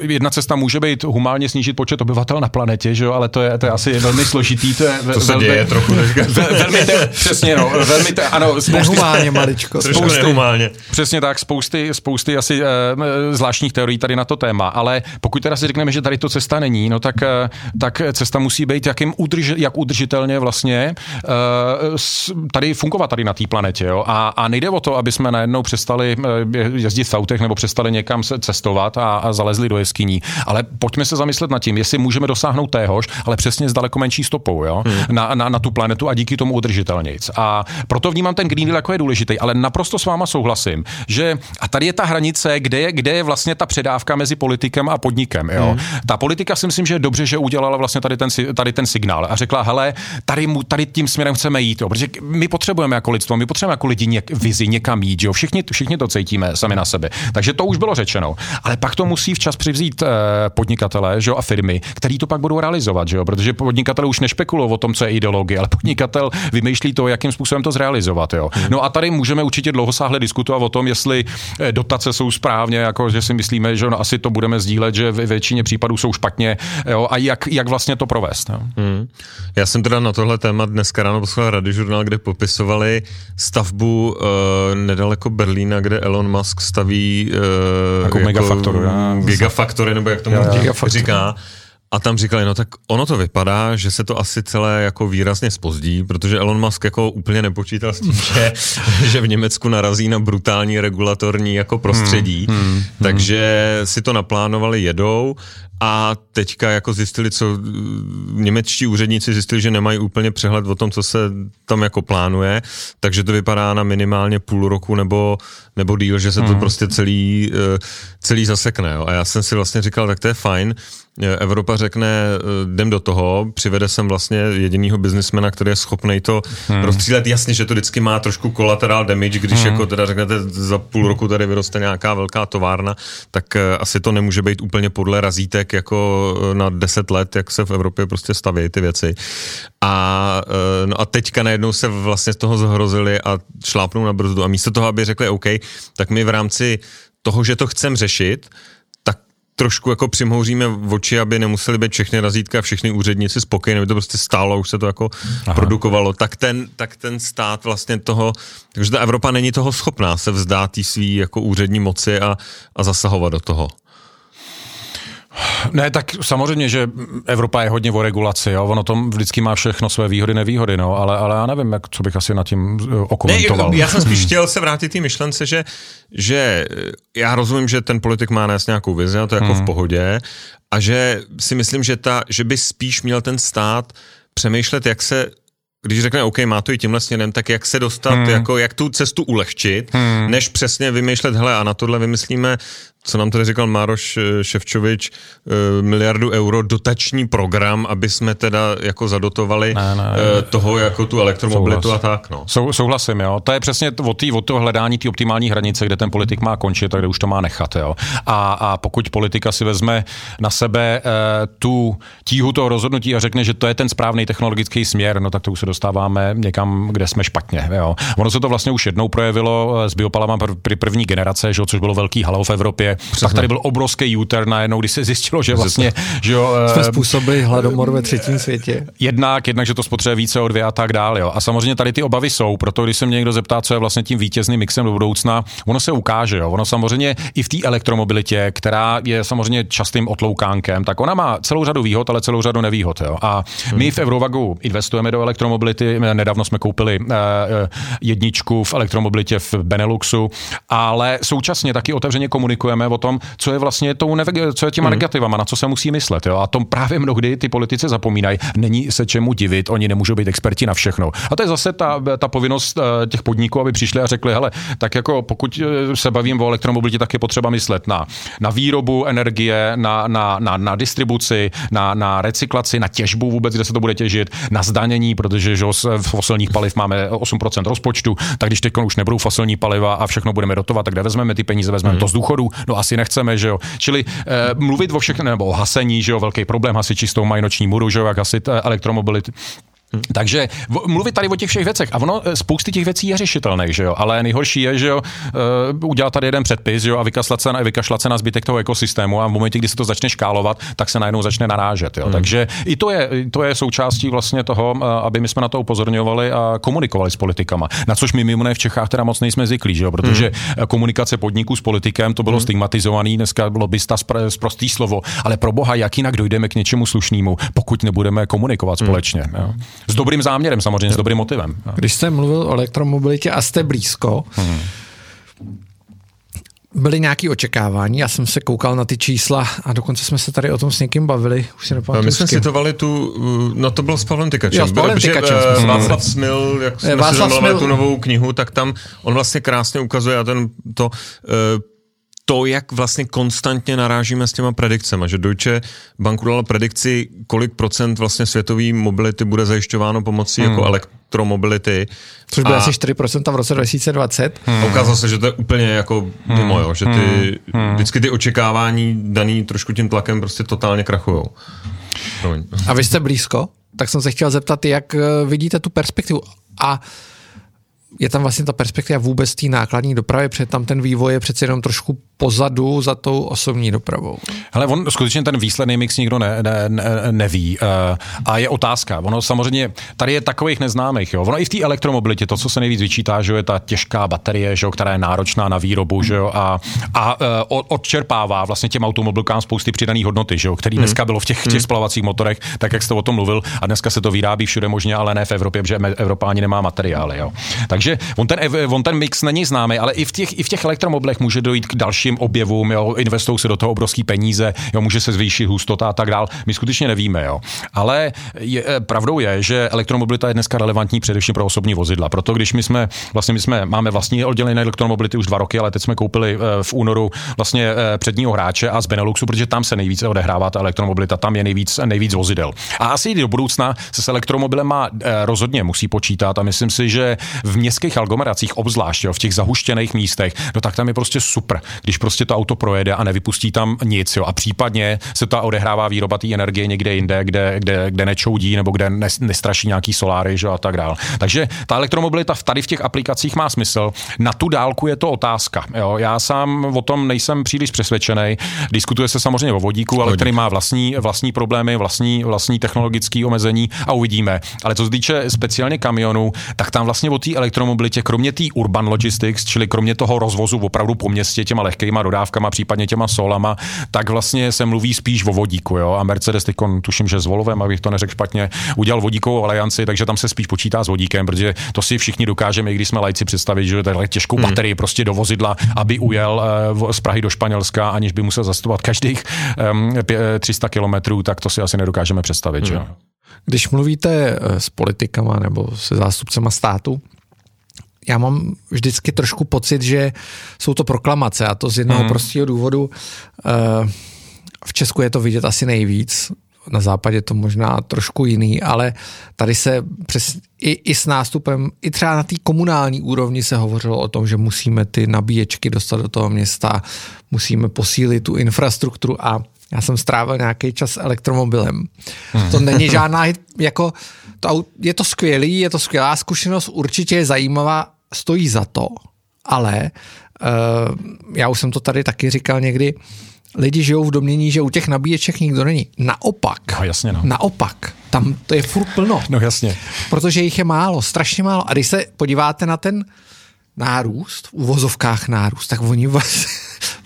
jedna cesta může být humálně snížit počet obyvatel na planetě, že ale to je, to je asi velmi složitý. To, je to se velmi, děje trochu velmi te, přesně, no, velmi te, ano, spousty, nehumálně maličko. Spousty, nehumálně. Přesně tak, spousty, spousty asi uh, zvláštních teorií tady na to téma, ale pokud teda si řekneme, že tady to cesta není, no tak, uh, tak cesta musí být, jakým udrž, jak udržitelně vlastně uh, tady fungovat tady na té planetě, jo? A, a nejde o to, aby jsme najednou přestali jezdit v autech nebo přestali někam se cestovat a, a zalezli do jeskyní, ale pojďme se zamyslet nad tím, jestli můžeme dosáhnout téhož, ale přesně s daleko menší stopou, jo? Hmm. Na, na, na tu planetu a díky tomu udržitelnějc. A proto vnímám ten Green Deal jako je důležitý, ale naprosto s váma souhlasím, že a tady je ta hranice, kde je, kde je vlastně ta předávka mezi politikem a podnikem. Jo? Hmm. Ta politika si myslím, že je dobře, že udělala vlastně tady ten, tady ten signál a řekla, hele, tady, mu, tady tím směrem chceme jít, jo? protože my potřebujeme jako lidstvo, my potřebujeme jako lidi něk, vizi někam jít, jo? Všichni, všichni to cítíme sami na sebe. Takže to už bylo řečeno. Ale pak to musí včas přivzít eh, podnikatele že jo? a firmy, který to pak budou realizovat, že jo? protože podnikatele už nešpekulují o tom, co je ideologie, ale podnikatel podnikatel vymýšlí to, jakým způsobem to zrealizovat. Jo. No a tady můžeme určitě dlouhosáhle diskutovat o tom, jestli eh, dotace jsou správně, jako že si myslíme, že no, asi to budeme sdílet, že ve většině případů jsou špatně jo, a jak, jak vlastně to provést. Jo. Hmm. Já jsem teda na tohle téma dneska ráno poslal radiožurnál, kde popisovali stavbu uh, nedaleko Berlína, kde Elon Musk staví uh, jako, jako megafaktory, gigafaktory, nebo jak tomu říká. A tam říkali, no tak ono to vypadá, že se to asi celé jako výrazně spozdí, protože Elon Musk jako úplně nepočítal s tím, že, že v Německu narazí na brutální regulatorní jako prostředí, hmm, hmm, hmm. takže si to naplánovali, jedou a teďka jako zjistili, co němečtí úředníci zjistili, že nemají úplně přehled o tom, co se tam jako plánuje, takže to vypadá na minimálně půl roku nebo, nebo díl, že se to hmm. prostě celý, eh, celý zasekne. Jo. A já jsem si vlastně říkal, tak to je fajn, Evropa řekne, eh, jdem do toho, přivede sem vlastně jedinýho biznismena, který je schopný to hmm. rozstřílet. Jasně, že to vždycky má trošku collateral damage, když hmm. jako teda řeknete, za půl roku tady vyroste nějaká velká továrna, tak eh, asi to nemůže být úplně podle razítek jako eh, na deset let, jak se v Evropě prostě staví ty věci. A, no a teďka najednou se vlastně z toho zhrozili a šlápnou na brzdu. A místo toho, aby řekli OK, tak my v rámci toho, že to chcem řešit, trošku jako přimhouříme oči, aby nemuseli být všechny razítka a všechny úředníci spokojení, aby to prostě stálo, už se to jako Aha. produkovalo, tak ten, tak ten stát vlastně toho, takže ta Evropa není toho schopná se vzdát té svý jako úřední moci a, a zasahovat do toho. Ne, tak samozřejmě, že Evropa je hodně o regulaci, jo? ono tom vždycky má všechno své výhody, nevýhody, no, ale, ale já nevím, jak, co bych asi nad tím eh, okomentoval. Ne, já jsem spíš chtěl se vrátit té myšlence, že, že já rozumím, že ten politik má nést nějakou vizi, a to je jako hmm. v pohodě, a že si myslím, že, ta, že by spíš měl ten stát přemýšlet, jak se když řekne, OK, má to i tímhle směrem, tak jak se dostat, hmm. jako jak tu cestu ulehčit, hmm. než přesně vymýšlet, hele, a na tohle vymyslíme co nám tady říkal Mároš eh, Ševčovič, eh, miliardu euro dotační program, aby jsme teda jako zadotovali ne, ne, eh, toho jako tu elektromobilitu souhlas. a tak. No. Sou, souhlasím, jo. To je přesně od, tý, od toho hledání té optimální hranice, kde ten politik má končit a kde už to má nechat. Jo. A, a pokud politika si vezme na sebe uh, tu tíhu toho rozhodnutí a řekne, že to je ten správný technologický směr, no tak to už se dostáváme někam, kde jsme špatně. Jo. Ono se to vlastně už jednou projevilo s biopalama při první generace, že, což bylo velký halo v Evropě Přesně. Pak tady byl obrovský U-turn najednou, když se zjistilo, že vlastně... Že jo, Jsme eh, způsobili hladomor ve třetím světě. Jednak, jednak, že to spotřebuje více o dvě a tak dále. Jo. A samozřejmě tady ty obavy jsou, proto když se mě někdo zeptá, co je vlastně tím vítězným mixem do budoucna, ono se ukáže. Jo. Ono samozřejmě i v té elektromobilitě, která je samozřejmě častým otloukánkem, tak ona má celou řadu výhod, ale celou řadu nevýhod. Jo. A my hmm. v Eurovagu investujeme do elektromobility. Nedávno jsme koupili uh, jedničku v elektromobilitě v Beneluxu, ale současně taky otevřeně komunikujeme o tom, co je vlastně tou neve- co je těma hmm. negativama, na co se musí myslet. Jo? A tom právě mnohdy ty politici zapomínají. Není se čemu divit, oni nemůžou být experti na všechno. A to je zase ta, ta povinnost eh, těch podniků, aby přišli a řekli, hele, tak jako pokud eh, se bavím o elektromobilitě, tak je potřeba myslet na, na výrobu energie, na, na, na, na distribuci, na, na recyklaci, na těžbu vůbec, kde se to bude těžit, na zdanění, protože že v fosilních paliv máme 8% rozpočtu, tak když teď už nebudou fosilní paliva a všechno budeme dotovat, tak kde vezmeme ty peníze, vezmeme hmm. to z důchodu, no asi nechceme, že jo. Čili eh, mluvit o všech, nebo o hasení, že jo, velký problém, hasiči s tou mají noční můru, že jo, jak hasit eh, elektromobility. Hmm. Takže mluvit tady o těch všech věcech. A ono, eh, spousty těch věcí je řešitelných, že jo. Ale nejhorší je, že jo, uh, udělat tady jeden předpis, že jo, a vykašlat se, na, vykašlat se na zbytek toho ekosystému a v momentě, kdy se to začne škálovat, tak se najednou začne narážet, jo. Hmm. Takže i to je, to je součástí vlastně toho, uh, aby my jsme na to upozorňovali a komunikovali s politikama. Na což my mimo v Čechách teda moc nejsme zvyklí, že jo, protože hmm. komunikace podniků s politikem to bylo hmm. stigmatizovaný, dneska bylo bysta prostý slovo, ale pro boha, jak jinak dojdeme k něčemu slušnému, pokud nebudeme komunikovat hmm. společně. Jo. S dobrým záměrem, samozřejmě, s dobrým motivem. Když jste mluvil o elektromobilitě a jste blízko, hmm. byly nějaké očekávání, já jsem se koukal na ty čísla a dokonce jsme se tady o tom s někým bavili, už si nepamatuji. My jsme citovali tu, no to bylo s Pavlem Tykačem. Jo, s Pavlem Tykačem. Uh, Václav Smil, jak jsme Václav si Smil... tu novou knihu, tak tam on vlastně krásně ukazuje a ten to uh, to, jak vlastně konstantně narážíme s těma predikcemi, že Deutsche Bank udala predikci, kolik procent vlastně světové mobility bude zajišťováno pomocí hmm. jako elektromobility. Což bude asi 4% v roce 2020. Hmm. Ukázalo se, že to je úplně jako hmm. mimo, jo, že ty, hmm. hmm. vždycky ty očekávání daný trošku tím tlakem prostě totálně krachujou. A vy jste blízko? Tak jsem se chtěl zeptat, jak eh, vidíte tu perspektivu. A je tam vlastně ta perspektiva vůbec té nákladní dopravy, protože tam ten vývoj je přece jenom trošku pozadu za tou osobní dopravou. Ale on skutečně ten výsledný mix nikdo ne, ne, ne, neví. Uh, a je otázka. Ono samozřejmě, tady je takových neznámých. Jo. Ono i v té elektromobilitě, to, co se nejvíc vyčítá, že je ta těžká baterie, že jo, která je náročná na výrobu že jo, a, a uh, odčerpává vlastně těm automobilkám spousty přidaných hodnoty, že jo, který hmm. dneska bylo v těch, těch hmm. spalovacích motorech, tak jak jste o tom mluvil, a dneska se to vyrábí všude možně, ale ne v Evropě, protože Evropa ani nemá materiály. Jo. Takže on ten, on ten mix není známý, ale i v těch, i v těch elektromobilech může dojít k další velkým objevům, jo, investou se do toho obrovský peníze, jo, může se zvýšit hustota a tak dál. My skutečně nevíme, jo. Ale je, eh, pravdou je, že elektromobilita je dneska relevantní především pro osobní vozidla. Proto když my jsme, vlastně my jsme, máme vlastní oddělení elektromobility už dva roky, ale teď jsme koupili eh, v únoru vlastně předního hráče a z Beneluxu, protože tam se nejvíce odehrává ta elektromobilita, tam je nejvíc, nejvíc vozidel. A asi do budoucna se s elektromobilem má rozhodně musí počítat a myslím si, že v městských aglomeracích obzvlášť, jo, v těch zahuštěných místech, no tak tam je prostě super, když prostě to auto projede a nevypustí tam nic, jo, a případně se ta odehrává výroba té energie někde jinde, kde, kde, kde nečoudí nebo kde nestraší nějaký soláry, že, a tak dál. Takže ta elektromobilita tady v těch aplikacích má smysl. Na tu dálku je to otázka. Jo. Já sám o tom nejsem příliš přesvědčený. Diskutuje se samozřejmě o vodíku, ale který má vlastní, vlastní problémy, vlastní, vlastní technologické omezení a uvidíme. Ale co se týče speciálně kamionů, tak tam vlastně o té elektromobilitě, kromě té urban logistics, čili kromě toho rozvozu opravdu po městě těma lehkýma dodávkama, případně těma solama, tak vlastně se mluví spíš o vodíku. Jo? A Mercedes teď tuším, že s Volvem, abych to neřekl špatně, udělal vodíkovou alianci, takže tam se spíš počítá s vodíkem, protože to si všichni dokážeme, i když jsme lajci představit, že takhle těžkou hmm. baterii prostě do vozidla, aby ujel uh, z Prahy do Španělska, aniž by musel zastupovat každých um, 300 kilometrů, tak to si asi nedokážeme představit. Hmm. Že? Když mluvíte eh, s politikama nebo se zástupcema státu, já mám vždycky trošku pocit, že jsou to proklamace a to z jednoho hmm. prostého důvodu. Eh, v Česku je to vidět asi nejvíc, na západě to možná trošku jiný, ale tady se přes, i, i s nástupem, i třeba na té komunální úrovni se hovořilo o tom, že musíme ty nabíječky dostat do toho města, musíme posílit tu infrastrukturu a já jsem strávil nějaký čas elektromobilem. Hmm. To není žádná, jako, to, je to skvělý, je to skvělá zkušenost, určitě je zajímavá, stojí za to, ale uh, já už jsem to tady taky říkal někdy, lidi žijou v domění, že u těch nabíječek nikdo není. Naopak. No, jasně, no. Naopak. Tam to je furt plno. No jasně. Protože jich je málo, strašně málo. A když se podíváte na ten nárůst, v uvozovkách nárůst, tak oni vlastně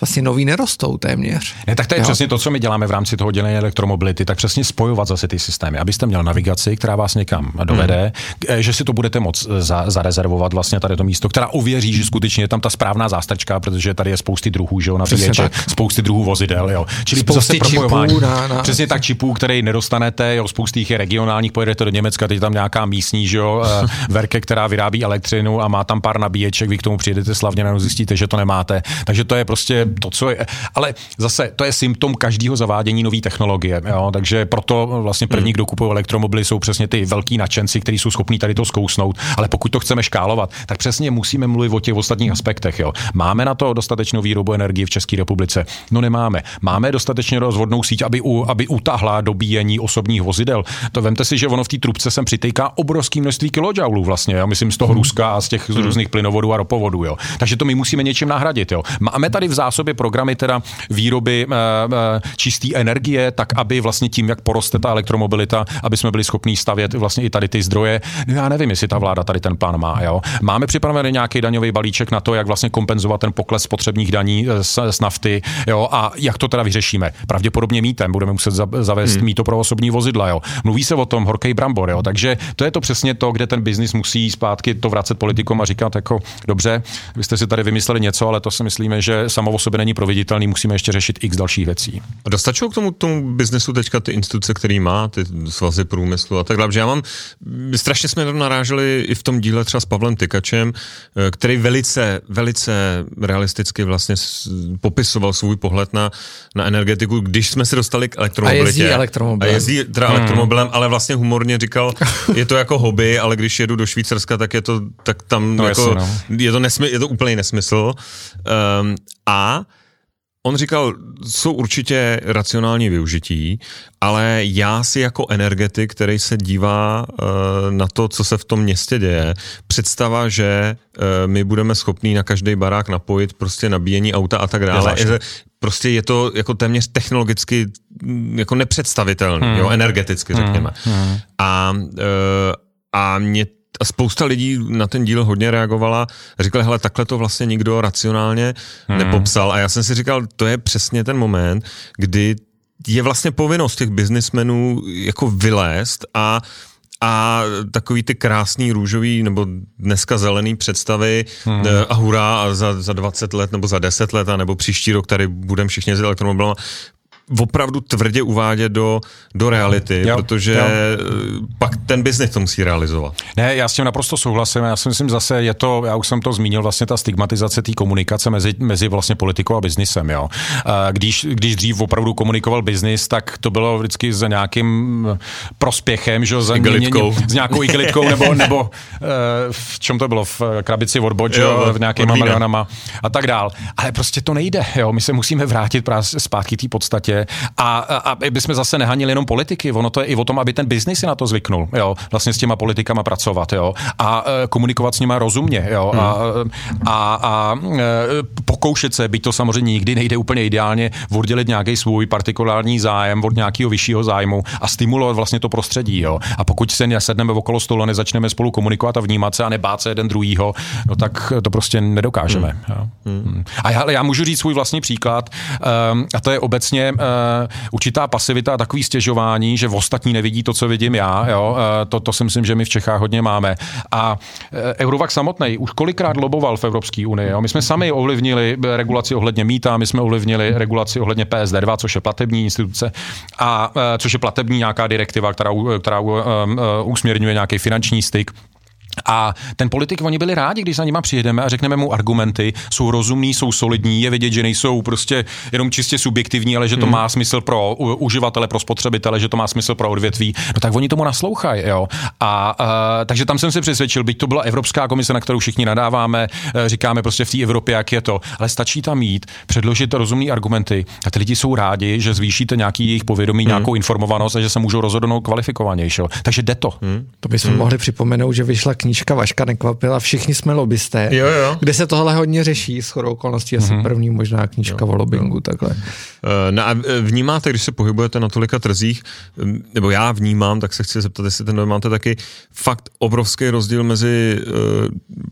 vlastně nový nerostou téměř. Ne, tak to je jo? přesně to, co my děláme v rámci toho dělení elektromobility, tak přesně spojovat zase ty systémy, abyste měl navigaci, která vás někam dovede, hmm. že si to budete moc za, zarezervovat vlastně tady to místo, která uvěří, že skutečně je tam ta správná zástrčka, protože tady je spousty druhů, že jo, na tak. spousty druhů vozidel, jo. Čili spousty zase propojování. Na, na... Přesně tak čipů, který nedostanete, jo, spousty jich je regionálních, pojedete do Německa, teď tam nějaká místní, že jo, eh, <laughs> verke, která vyrábí elektřinu a má tam pár nabíječek, vy k tomu přijedete slavně, zjistíte, že to nemáte. Takže to je prostě to, co je. Ale zase to je symptom každého zavádění nové technologie. Jo? Takže proto vlastně první, hmm. kdo kupují elektromobily, jsou přesně ty velký nadšenci, kteří jsou schopní tady to zkousnout. Ale pokud to chceme škálovat, tak přesně musíme mluvit o těch ostatních aspektech. Jo? Máme na to dostatečnou výrobu energie v České republice? No nemáme. Máme dostatečně rozvodnou síť, aby, u, aby utahla dobíjení osobních vozidel. To vemte si, že ono v té trubce sem přitejká obrovské množství kilojoulů vlastně. Já myslím z toho hmm. Ruska a z těch z hmm. různých plynovodů a ropovodů. Jo? Takže to my musíme něčím nahradit. Jo? Máme tady v zásobě zásobě programy teda výroby e, e, čisté energie, tak aby vlastně tím, jak poroste ta elektromobilita, aby jsme byli schopni stavět vlastně i tady ty zdroje. No já nevím, jestli ta vláda tady ten plán má. Jo. Máme připravený nějaký daňový balíček na to, jak vlastně kompenzovat ten pokles spotřebních daní z, z nafty jo, a jak to teda vyřešíme. Pravděpodobně mítem, budeme muset zavést hmm. míto pro osobní vozidla. Jo. Mluví se o tom horkej brambor, jo. takže to je to přesně to, kde ten biznis musí zpátky to vracet politikům a říkat jako dobře, vy jste si tady vymysleli něco, ale to si myslíme, že samo o sobě není proveditelný, musíme ještě řešit x dalších věcí. A dostačují k tomu, tomu biznesu teďka ty instituce, který má, ty svazy průmyslu a tak dále. Já mám, strašně jsme naráželi i v tom díle třeba s Pavlem Tykačem, eh, který velice, velice realisticky vlastně popisoval svůj pohled na, na energetiku, když jsme se dostali k elektromobilitě. A jezdí elektromobilem. A jezdí teda hmm. elektromobilem, ale vlastně humorně říkal, <laughs> je to jako hobby, ale když jedu do Švýcarska, tak je to, tak tam no jako, jasný, no. je, to nesmy, je to úplný nesmysl. Um, a On říkal, jsou určitě racionální využití, ale já si jako energetik, který se dívá uh, na to, co se v tom městě děje, představa, že uh, my budeme schopní na každý barák napojit prostě nabíjení auta a tak dále. Je, prostě je to jako téměř technologicky mm, jako nepředstavitelný, hmm. jo, energeticky řekněme. Hmm. Hmm. A, uh, a mě a spousta lidí na ten díl hodně reagovala, říkali, hele, takhle to vlastně nikdo racionálně hmm. nepopsal a já jsem si říkal, to je přesně ten moment, kdy je vlastně povinnost těch biznismenů jako vylézt a a takový ty krásný růžový nebo dneska zelený představy hmm. a hurá a za, za 20 let nebo za 10 let a nebo příští rok tady budeme všichni s elektromobilama opravdu tvrdě uvádět do, do reality, jo, protože jo. pak ten biznis to musí realizovat. Ne, já s tím naprosto souhlasím. Já si myslím zase, je to, já už jsem to zmínil, vlastně ta stigmatizace té komunikace mezi, mezi vlastně politikou a biznisem. Jo. Když, když dřív opravdu komunikoval biznis, tak to bylo vždycky za nějakým prospěchem, že za ně, s nějakou igelitkou, <laughs> nebo, nebo v čem to bylo, v krabici od bod, jo, v nějakýma milionama a tak dál. Ale prostě to nejde. Jo. My se musíme vrátit právě zpátky té podstatě světě a, a aby jsme zase nehanili jenom politiky, ono to je i o tom, aby ten biznis si na to zvyknul, jo, vlastně s těma politikama pracovat, jo, a e, komunikovat s nima rozumně, jo, hmm. a, a, a e, pokoušet se, byť to samozřejmě nikdy nejde úplně ideálně, oddělit nějaký svůj partikulární zájem od nějakého vyššího zájmu a stimulovat vlastně to prostředí, jo. A pokud se nesedneme okolo stolu a nezačneme spolu komunikovat a vnímat se a nebát se jeden druhýho, no tak to prostě nedokážeme. Hmm. Jo. Hmm. A já, já můžu říct svůj vlastní příklad, um, a to je obecně uh, určitá pasivita a takový stěžování, že v ostatní nevidí to, co vidím já. Jo? Uh, to, to si myslím, že my v Čechách hodně máme. A uh, Eurovac samotný už kolikrát loboval v Evropské unii. Jo? My jsme sami ovlivnili regulaci ohledně mýta, my jsme ovlivnili regulaci ohledně PSD2, což je platební instituce, a což je platební nějaká direktiva, která, která usměrňuje nějaký finanční styk. A ten politik, oni byli rádi, když za nima přijedeme a řekneme mu argumenty, jsou rozumní, jsou solidní, je vidět, že nejsou prostě jenom čistě subjektivní, ale že to hmm. má smysl pro uživatele, pro spotřebitele, že to má smysl pro odvětví, no tak oni tomu naslouchají, jo. A, a takže tam jsem se přesvědčil, byť to byla Evropská komise, na kterou všichni nadáváme, e, říkáme prostě v té Evropě, jak je to, ale stačí tam mít, předložit rozumné argumenty a ty lidi jsou rádi, že zvýšíte nějaký jejich povědomí, hmm. nějakou informovanost a že se můžou rozhodnout kvalifikovanější. Takže jde to. Hmm. To bychom hmm. mohli připomenout, že vyšla knížka Vaška nekvapila, všichni jsme lobbysté, jo, jo. kde se tohle hodně řeší, s chodou okolností asi mm-hmm. první možná knížka jo, o lobbingu, jo. takhle. Eh, no a eh, vnímáte, když se pohybujete na tolika trzích, hm, nebo já vnímám, tak se chci zeptat, jestli ten máte taky fakt obrovský rozdíl mezi eh,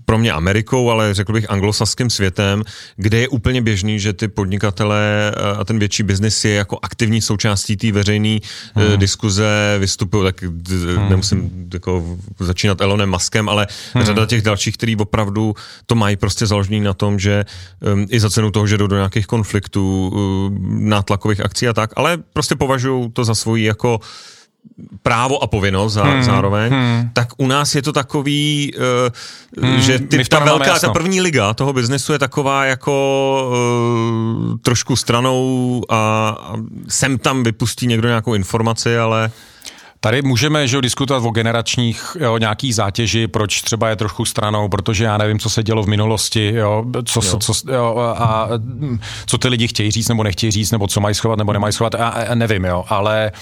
pro mě Amerikou, ale řekl bych anglosaským světem, kde je úplně běžný, že ty podnikatelé a ten větší biznis je jako aktivní součástí té veřejné hmm. diskuze, vystupují, tak hmm. nemusím jako začínat Elonem Muskem, ale hmm. řada těch dalších, který opravdu to mají prostě založený na tom, že um, i za cenu toho, že jdou do nějakých konfliktů, um, nátlakových akcí a tak, ale prostě považují to za svoji jako právo a povinnost za, hmm, zároveň, hmm. tak u nás je to takový, uh, hmm, že ty, ta velká, ta první liga toho biznesu je taková jako uh, trošku stranou a, a sem tam vypustí někdo nějakou informaci, ale Tady můžeme že diskutovat o generačních jo, nějaký zátěži, proč třeba je trošku stranou, protože já nevím, co se dělo v minulosti, jo, co, jo. Co, jo, a co ty lidi chtějí říct nebo nechtějí říct, nebo co mají schovat nebo nemají schovat, a, a nevím, jo, ale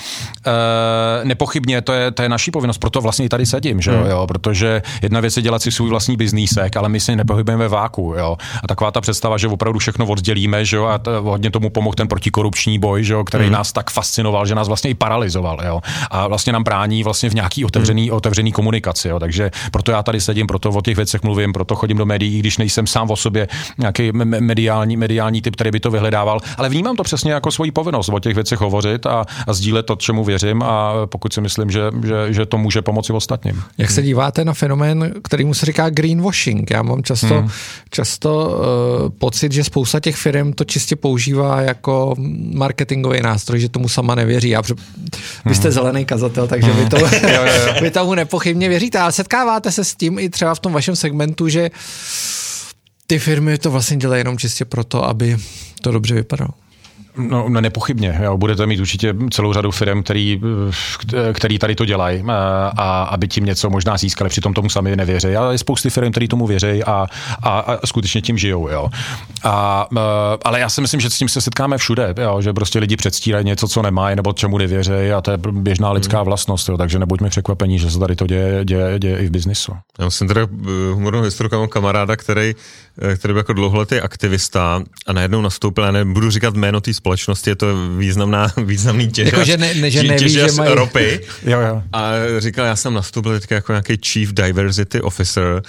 e, nepochybně to je, to je naší povinnost, proto vlastně i tady sedím, že jo, hmm. jo, protože jedna věc je dělat si svůj vlastní biznísek, ale my si nepohybujeme ve váku, jo, a taková ta představa, že opravdu všechno oddělíme, že jo, a to, hodně tomu pomohl ten protikorupční boj, že jo, který hmm. nás tak fascinoval, že nás vlastně i paralizoval, jo, a vlastně vlastně nám brání vlastně v nějaký otevřený, hmm. otevřený komunikaci. Jo. Takže proto já tady sedím, proto o těch věcech mluvím, proto chodím do médií, když nejsem sám o sobě nějaký mediální, mediální typ, který by to vyhledával. Ale vnímám to přesně jako svoji povinnost o těch věcech hovořit a, a sdílet to, čemu věřím a pokud si myslím, že, že, že to může pomoci ostatním. Jak se díváte na fenomén, který mu se říká greenwashing? Já mám často, hmm. často uh, pocit, že spousta těch firm to čistě používá jako marketingový nástroj, že tomu sama nevěří. Já, vy jste hmm. zelený kazatel, majitel, takže vy, to, <laughs> jo, jo. vy tomu nepochybně věříte, ale setkáváte se s tím i třeba v tom vašem segmentu, že ty firmy to vlastně dělají jenom čistě proto, aby to dobře vypadalo. No, no nepochybně. Jo. Budete mít určitě celou řadu firm, který, který tady to dělají a aby tím něco možná získali, přitom tomu sami nevěří. Ale je spousty firm, který tomu věří a, a, a skutečně tím žijou. Jo. A, ale já si myslím, že s tím se setkáme všude, jo, že prostě lidi předstírají něco, co nemají nebo čemu nevěří a to je běžná lidská hmm. vlastnost. Jo. Takže nebuďme překvapení, že se tady to děje, děje, děje i v biznisu. Já jsem teda eh, humornou historku, mám kamaráda, který, eh, který byl jako dlouholetý aktivista a najednou nastoupil, já nebudu říkat jméno té společnosti, je to významná, <laughs> významný těžař, jako, že ne, ne, že neví, že mají... ropy. jo, jo. A říkal, já jsem nastoupil teďka jako nějaký chief diversity officer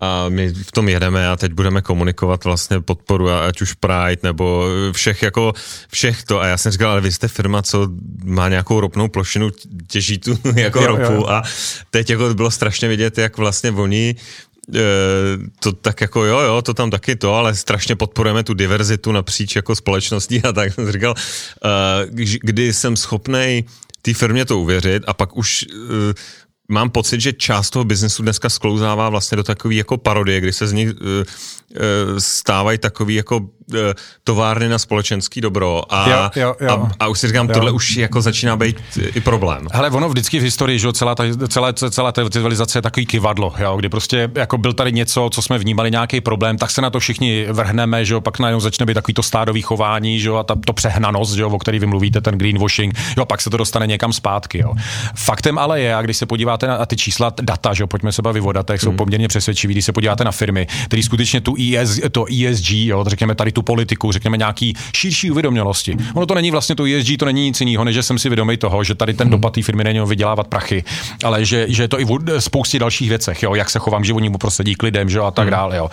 a my v tom jedeme a teď budeme komunikovat vlastně podporu, ať už Pride nebo všech jako, všech to a já jsem říkal, ale vy jste firma, co má nějakou ropnou plošinu, těží tu <laughs> jako jo, ropu jo. a teď jako bylo strašně vidět, jak vlastně oni to tak jako jo, jo, to tam taky to, ale strašně podporujeme tu diverzitu napříč jako společností a tak <laughs> jsem říkal, e, kdy jsem schopnej té firmě to uvěřit a pak už e, mám pocit, že část toho biznesu dneska sklouzává vlastně do takové jako parodie, kdy se z nich uh, uh, stávají takový jako uh, továrny na společenský dobro a, jo, jo, jo. a, a už si říkám, jo. tohle už jako začíná být i problém. Ale ono vždycky v historii, že celá ta, celá, celá ta civilizace je takový kivadlo, jo, kdy prostě jako byl tady něco, co jsme vnímali nějaký problém, tak se na to všichni vrhneme, že jo, pak najednou začne být takový to stádový chování, že jo, a ta, to přehnanost, že jo, o který vy mluvíte, ten greenwashing, jo, a pak se to dostane někam zpátky, jo. Faktem ale je, a když se podívá podíváte na a ty čísla, data, že pojďme se bavit o datech, jsou hmm. poměrně přesvědčivý, když se podíváte na firmy, které skutečně tu ES, to ESG, jo, řekněme tady tu politiku, řekněme nějaký širší uvědomělosti. Ono to není vlastně to ESG, to není nic jiného, než že jsem si vědomý toho, že tady ten hmm. dopad té firmy není vydělávat prachy, ale že, že je to i v spoustě dalších věcech, jo, jak se chovám životnímu prostředí k lidem, že jo, a tak hmm. dále. Jo.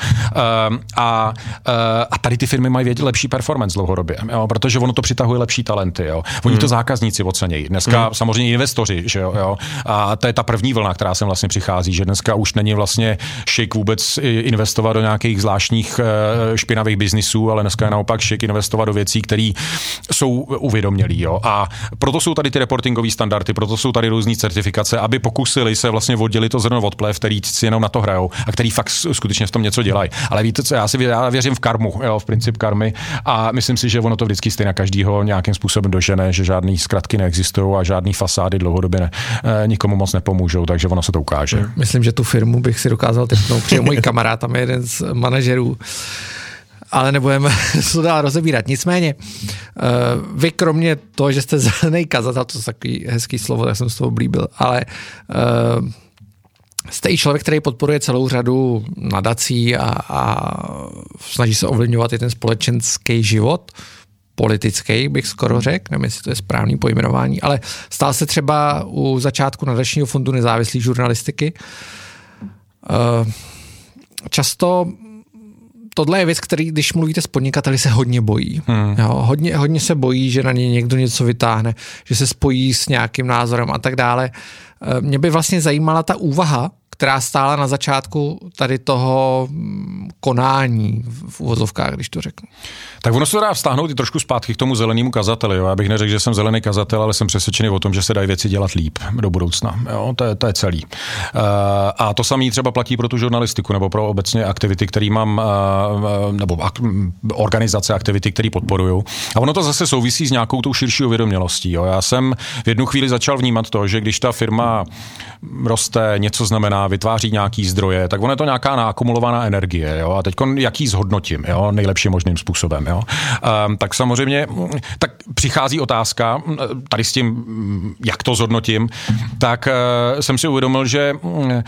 Um, a, uh, a tady ty firmy mají vědět lepší performance dlouhodobě, jo, protože ono to přitahuje lepší talenty. Jo. Oni hmm. to zákazníci ocenějí. Dneska hmm. samozřejmě investoři, že jo, jo. A to je ta první vlna, která sem vlastně přichází, že dneska už není vlastně šik vůbec investovat do nějakých zvláštních eh, špinavých biznisů, ale dneska je naopak šik investovat do věcí, které jsou uvědomělý. Jo? A proto jsou tady ty reportingové standardy, proto jsou tady různé certifikace, aby pokusili se vlastně oddělit to zrno od plev, který si jenom na to hrajou a který fakt skutečně v tom něco dělají. Ale víte co, já si já věřím v karmu, jo, v princip karmy a myslím si, že ono to vždycky stejně každýho nějakým způsobem dožene, že žádný zkratky neexistují a žádný fasády dlouhodobě ne, eh, nikomu moc nepomůžou takže ono se to ukáže. Myslím, že tu firmu bych si dokázal typnout, protože můj kamarád tam je jeden z manažerů ale nebudeme <laughs> to dál rozebírat. Nicméně, eh, vy kromě toho, že jste zelený kazatel, to je takový hezký slovo, tak jsem z toho oblíbil, ale eh, jste i člověk, který podporuje celou řadu nadací a, a snaží se ovlivňovat i ten společenský život politický, bych skoro řekl, nevím, jestli to je správný pojmenování, ale stál se třeba u začátku nadačního fondu nezávislé žurnalistiky. Eh, často tohle je věc, který, když mluvíte s podnikateli, se hodně bojí. Hmm. Jo, hodně, hodně se bojí, že na ně někdo něco vytáhne, že se spojí s nějakým názorem a tak dále. Eh, mě by vlastně zajímala ta úvaha, která stála na začátku tady toho mm, konání v uvozovkách, když to řeknu. Tak ono se dá vztáhnout i trošku zpátky k tomu zelenému kazateli. Jo. Já bych neřekl, že jsem zelený kazatel, ale jsem přesvědčený o tom, že se dají věci dělat líp do budoucna. Jo. To, je, to je celý. Uh, a to samé třeba platí pro tu žurnalistiku nebo pro obecně aktivity, které mám, uh, nebo ak- organizace, aktivity, které podporuju. A ono to zase souvisí s nějakou tou širší uvědomělostí. Jo. Já jsem v jednu chvíli začal vnímat to, že když ta firma roste, něco znamená, vytváří nějaký zdroje, tak ono je to nějaká naakumulovaná energie. Jo? A teď jak ji zhodnotím jo? nejlepším možným způsobem. Jo? Um, tak samozřejmě tak přichází otázka, tady s tím, jak to zhodnotím, tak uh, jsem si uvědomil, že uh,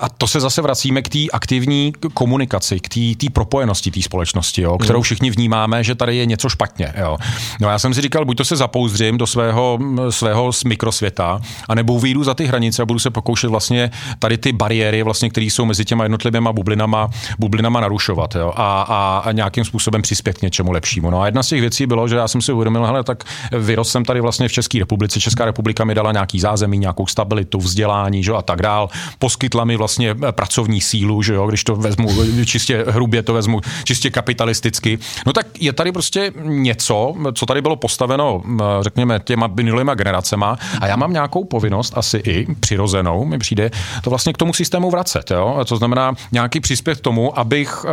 a to se zase vracíme k té aktivní komunikaci, k té propojenosti té společnosti, jo? kterou všichni vnímáme, že tady je něco špatně. Jo? No já jsem si říkal, buď to se zapouzdřím do svého, svého mikrosvěta, anebo vyjdu za ty hranice a budu se pokoušet vlastně tady ty bariéry, vlastně, které jsou mezi těma jednotlivými bublinama, bublinama narušovat jo? A, a, a, nějakým způsobem přispět k něčemu lepšímu. No a jedna z těch věcí bylo, že já jsem si uvědomil, hele, tak vyrost jsem tady vlastně v České republice. Česká republika mi dala nějaký zázemí, nějakou stabilitu, vzdělání že? a tak dál. Poskytla mi vlastně pracovní sílu, že jo? když to vezmu čistě hrubě, to vezmu čistě kapitalisticky. No tak je tady prostě něco, co tady bylo postaveno, řekněme, těma minulýma generacema a já mám nějakou povinnost asi i přirozenou, mi přijde to vlastně k tomu systému vracet. Jo? To znamená nějaký příspěch k tomu, abych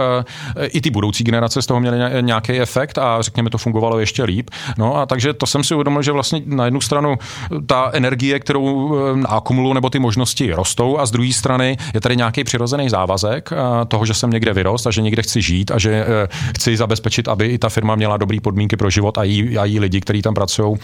e, i ty budoucí generace z toho měly nějaký efekt a řekněme to fungovalo ještě líp. No a takže to jsem si uvědomil, že vlastně na jednu stranu ta energie, kterou e, akumuluju, nebo ty možnosti rostou a z druhé strany je tady nějaký přirozený závazek toho, že jsem někde vyrost a že někde chci žít a že chci zabezpečit, aby i ta firma měla dobré podmínky pro život a jí, a jí lidi, kteří tam pracují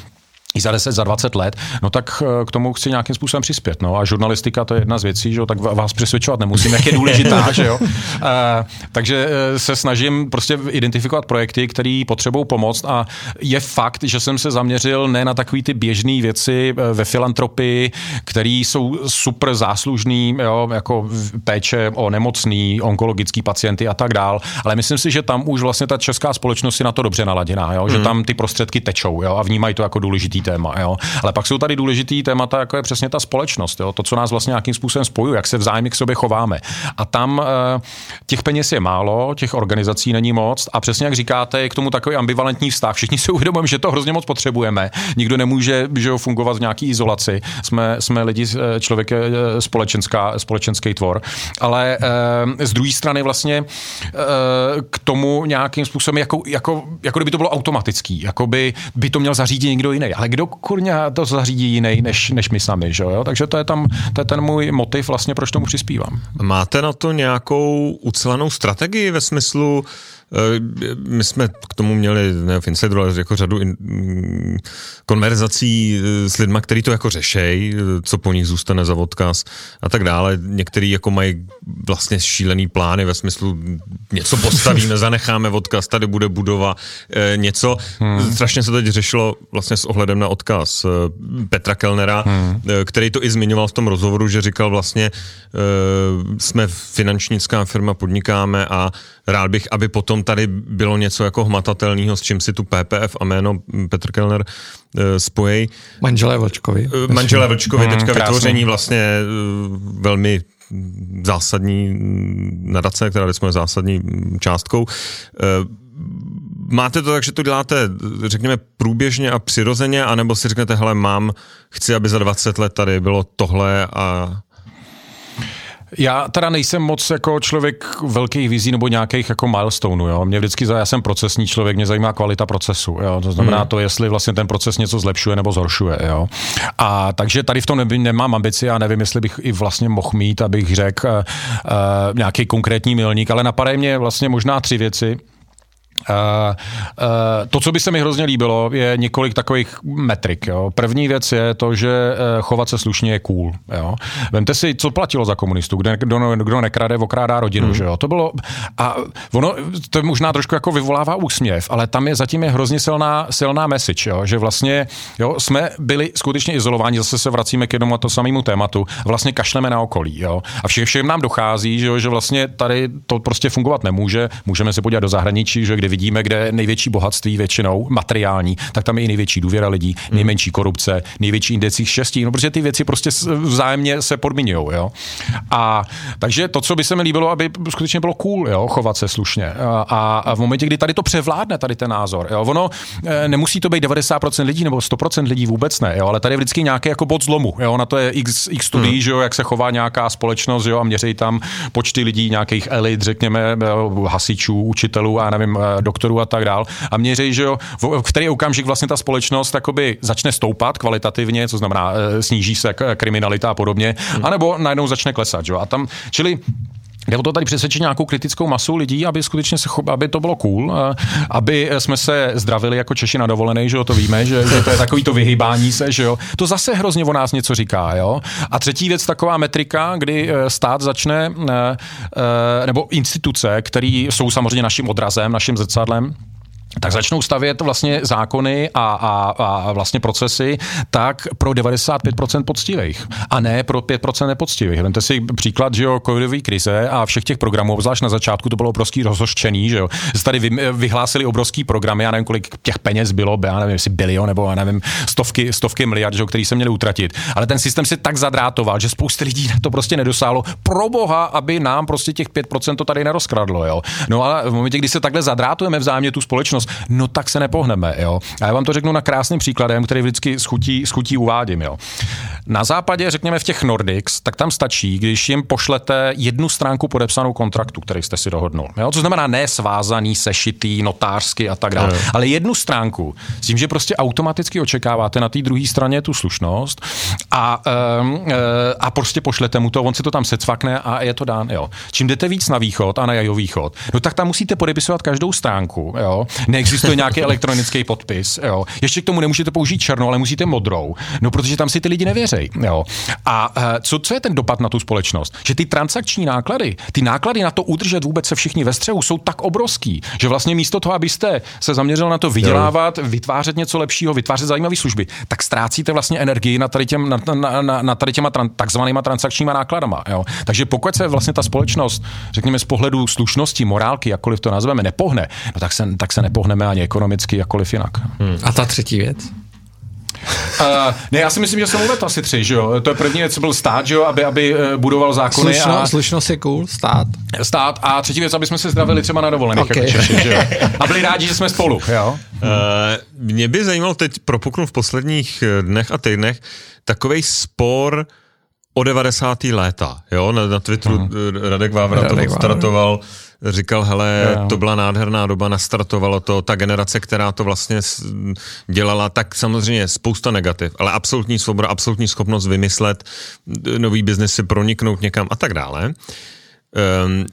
i za 10, za 20 let, no tak eh, k tomu chci nějakým způsobem přispět. No a žurnalistika to je jedna z věcí, že jo, tak vás přesvědčovat nemusím, jak je důležitá, <laughs> že jo. E, takže eh, se snažím prostě identifikovat projekty, které potřebují pomoc a je fakt, že jsem se zaměřil ne na takové ty běžné věci ve filantropii, které jsou super záslužný, jo, jako péče o nemocný, onkologický pacienty a tak dál, ale myslím si, že tam už vlastně ta česká společnost je na to dobře naladěná, jo, že hmm. tam ty prostředky tečou jo, a vnímají to jako důležitý téma. Jo. Ale pak jsou tady důležitý témata, jako je přesně ta společnost, jo. to, co nás vlastně nějakým způsobem spojuje, jak se vzájemně k sobě chováme. A tam e, těch peněz je málo, těch organizací není moc a přesně jak říkáte, je k tomu takový ambivalentní vztah. Všichni si <laughs> uvědomujeme, že to hrozně moc potřebujeme. Nikdo nemůže že fungovat v nějaký izolaci. Jsme, jsme lidi, eh, člověk eh, společenská, společenský tvor. Ale z druhé strany vlastně k tomu nějakým způsobem, jako, jako, jako kdyby to bylo automatický, jako by, by to měl zařídit někdo jiný. Ale kdo kurňa to zařídí jiný než, než my sami, že jo? Takže to je tam, to je ten můj motiv vlastně, proč tomu přispívám. Máte na to nějakou ucelenou strategii ve smyslu, Eh, my jsme k tomu měli ne v Insideru, ale jako řadu in, konverzací eh, s lidmi, kteří to jako řešejí, eh, co po nich zůstane za odkaz a tak dále. Někteří jako mají vlastně šílený plány ve smyslu něco postavíme, <laughs> zanecháme odkaz, tady bude budova, něco. Hmm. Strašně se teď řešilo vlastně s ohledem na odkaz Petra Kellnera, hmm. který to i zmiňoval v tom rozhovoru, že říkal vlastně, jsme finančnická firma, podnikáme a rád bych, aby potom tady bylo něco jako hmatatelného, s čím si tu PPF a jméno Petr Kellner e, spojí. Manželé Vlčkovi. E, manželé Vlčkovi, mm, teďka krásný. vytvoření vlastně e, velmi zásadní nadace, která disponuje zásadní částkou. Máte to tak, že to děláte, řekněme, průběžně a přirozeně, anebo si řeknete, hele, mám, chci, aby za 20 let tady bylo tohle a já teda nejsem moc jako člověk velkých vizí nebo nějakých jako milestoneů. Jo. Mě vždycky, já jsem procesní člověk, mě zajímá kvalita procesu. Jo. To znamená hmm. to, jestli vlastně ten proces něco zlepšuje nebo zhoršuje. Jo. A takže tady v tom nemám ambici a nevím, jestli bych i vlastně mohl mít, abych řekl uh, uh, nějaký konkrétní milník, ale napadají mě vlastně možná tři věci. Uh, uh, to, co by se mi hrozně líbilo, je několik takových metrik. Jo. První věc je to, že uh, chovat se slušně je cool. Jo. Vemte si, co platilo za komunistů, kdo, kdo, kdo nekrade, okrádá rodinu. Hmm. Že jo. To bylo, a ono, to možná trošku jako vyvolává úsměv, ale tam je zatím je hrozně silná, silná message, jo, že vlastně jo, jsme byli skutečně izolováni, zase se vracíme k jednomu a to samému tématu, vlastně kašleme na okolí. Jo. A vše, všem nám dochází, že, jo, že vlastně tady to prostě fungovat nemůže. Můžeme se podívat do zahraničí, že kdy vidíme, kde je největší bohatství většinou materiální, tak tam je i největší důvěra lidí, hmm. nejmenší korupce, největší indexích štěstí, no protože ty věci prostě vzájemně se podmiňují, jo. A takže to, co by se mi líbilo, aby skutečně bylo cool, jo, chovat se slušně. A, a v momentě, kdy tady to převládne, tady ten názor, jo, ono e, nemusí to být 90% lidí nebo 100% lidí vůbec ne, jo, ale tady je vždycky nějaký jako bod zlomu, jo, na to je x, x studií, hmm. že jo, jak se chová nějaká společnost, jo, a měří tam počty lidí, nějakých elit, řekněme, hasičů, učitelů a nevím, e, doktorů a tak dál. A měří, že jo, v, který okamžik vlastně ta společnost takoby začne stoupat kvalitativně, co znamená e, sníží se kriminalita a podobně, hmm. anebo najednou začne klesat, že jo. A tam, čili Jde o to tady přesvědčit nějakou kritickou masu lidí, aby skutečně se, aby to bylo cool, aby jsme se zdravili jako Češi na dovolený, že jo, to víme, že, že to je takový to vyhýbání se, že jo. To zase hrozně o nás něco říká, jo. A třetí věc, taková metrika, kdy e, stát začne, nebo instituce, které jsou samozřejmě naším odrazem, naším zrcadlem, tak začnou stavět vlastně zákony a, a, a vlastně procesy tak pro 95% poctivých a ne pro 5% nepoctivých. Vemte si příklad, že jo, covidový krize a všech těch programů, obzvlášť na začátku to bylo obrovský rozhořčený, že jo. Se tady vy, vyhlásili obrovský programy, já nevím, kolik těch peněz bylo, já nevím, jestli bilion nebo já nevím, stovky, stovky miliard, že jo, který se měli utratit. Ale ten systém si tak zadrátoval, že spousta lidí na to prostě nedosálo. Pro boha, aby nám prostě těch 5% to tady nerozkradlo, jo. No ale v momentě, kdy se takhle zadrátujeme vzájemně tu společnost, no tak se nepohneme. Jo? A já vám to řeknu na krásným příkladem, který vždycky schutí, schutí uvádím. Jo? Na západě, řekněme v těch Nordics, tak tam stačí, když jim pošlete jednu stránku podepsanou kontraktu, který jste si dohodnul. Jo? Co znamená ne svázaný, sešitý, notářsky a tak dále, ale jednu stránku s tím, že prostě automaticky očekáváte na té druhé straně tu slušnost a, um, a prostě pošlete mu to, on si to tam secvakne a je to dán. Jo. Čím jdete víc na východ a na jeho východ, no tak tam musíte podepisovat každou stránku. Jo. Neexistuje nějaký elektronický podpis. Jo. Ještě k tomu nemůžete použít černou, ale musíte modrou. No, protože tam si ty lidi nevěřejí. Jo. A uh, co, co je ten dopad na tu společnost? Že ty transakční náklady, ty náklady na to udržet vůbec se všichni ve střehu jsou tak obrovský, že vlastně místo toho, abyste se zaměřil na to vydělávat, jo. vytvářet něco lepšího, vytvářet zajímavé služby, tak ztrácíte vlastně energii na tady, těm, na, na, na, na tady těma tran, takzvanýma transakčníma nákladama. Jo. Takže pokud se vlastně ta společnost, řekněme z pohledu slušnosti, morálky, jakkoliv to nazveme, nepohne, no tak se, tak se nepohneme ani ekonomicky, jakkoliv jinak. Hmm. A ta třetí věc? Uh, <laughs> ne, já si myslím, že jsem uvedl asi tři, že jo. To je první věc, byl stát, že jo, aby, aby eh, budoval zákony. Slušno, a... Slušnost je cool, stát. Stát a třetí věc, aby jsme se zdravili třeba na dovolených. Okay. Jako Češi, že jo. <laughs> A byli rádi, že jsme spolu, jo. Uh, mě by zajímalo, teď propuknul v posledních dnech a týdnech takový spor o 90. léta, jo, na, na Twitteru uh Radek Vávra to odstartoval, říkal, hele, jo. to byla nádherná doba, nastartovalo to, ta generace, která to vlastně dělala, tak samozřejmě spousta negativ, ale absolutní svoboda, absolutní schopnost vymyslet nový biznesy, proniknout někam a tak dále. Um,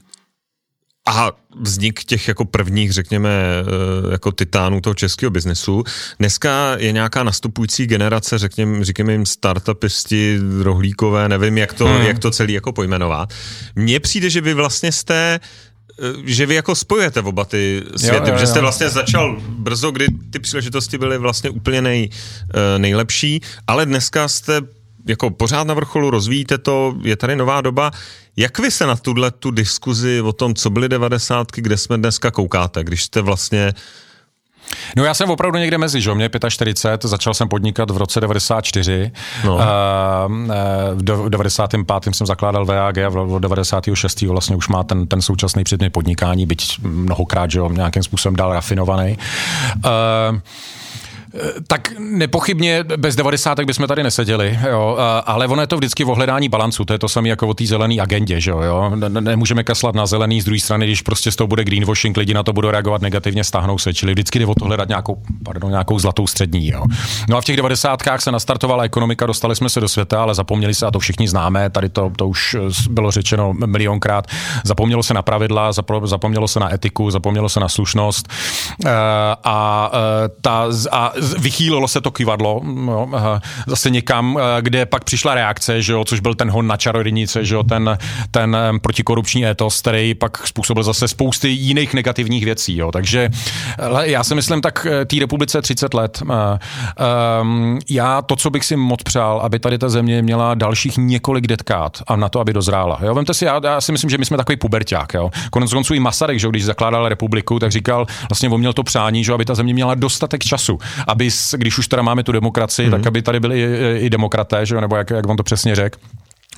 a vznik těch jako prvních, řekněme, eh, jako titánů toho českého biznesu. Dneska je nějaká nastupující generace, řekněme, říkáme jim startupisti, rohlíkové, nevím, jak to, hmm. jak to celý jako pojmenovat. Mně přijde, že vy vlastně jste že vy jako spojujete oba ty světy, jo, jo, že jste vlastně začal brzo, kdy ty příležitosti byly vlastně úplně nej, eh, nejlepší, ale dneska jste jako pořád na vrcholu, rozvíjíte to, je tady nová doba. Jak vy se na tuhle tu diskuzi o tom, co byly devadesátky, kde jsme dneska koukáte, když jste vlastně No já jsem opravdu někde mezi, že mě 45, začal jsem podnikat v roce 94, no. uh, v 95. jsem zakládal VAG a v 96. vlastně už má ten, ten současný předmět podnikání, byť mnohokrát, že jo, nějakým způsobem dál rafinovaný. Uh, tak nepochybně bez 90. bychom tady neseděli, jo, ale ono je to vždycky v ohledání balancu, to je to samé jako o té zelené agendě, že jo. Nemůžeme kaslat na zelený z druhé strany, když prostě z toho bude greenwashing, lidi na to budou reagovat negativně, stáhnou se, čili vždycky jde o to hledat nějakou, pardon, nějakou zlatou střední. Jo. No a v těch 90. se nastartovala ekonomika, dostali jsme se do světa, ale zapomněli se, a to všichni známe, tady to, to už bylo řečeno milionkrát, zapomnělo se na pravidla, zapomnělo se na etiku, zapomnělo se na slušnost eh, a, eh, ta, a vychýlilo se to kivadlo jo, zase někam, eh, kde pak přišla reakce, že jo, což byl ten hon na čarodějnice, že jo, ten, ten protikorupční étos, který pak způsobil zase spousty jiných negativních věcí. Jo. Takže já si myslím, tak eh, té republice 30 let. Eh, ehm, já to, co bych si moc přál, aby tady ta země měla dalších několik detkát a na to, aby dozrála. Jo. Vemte si, já, já si myslím, že my jsme takový puberták. Konec konců i Masaryk, že když zakládal republiku, tak říkal, vlastně on měl to přání, že aby ta země měla dostatek času, aby, když už teda máme tu demokracii, mm. tak aby tady byli i, i demokraté, že jo, nebo jak, jak on to přesně řekl.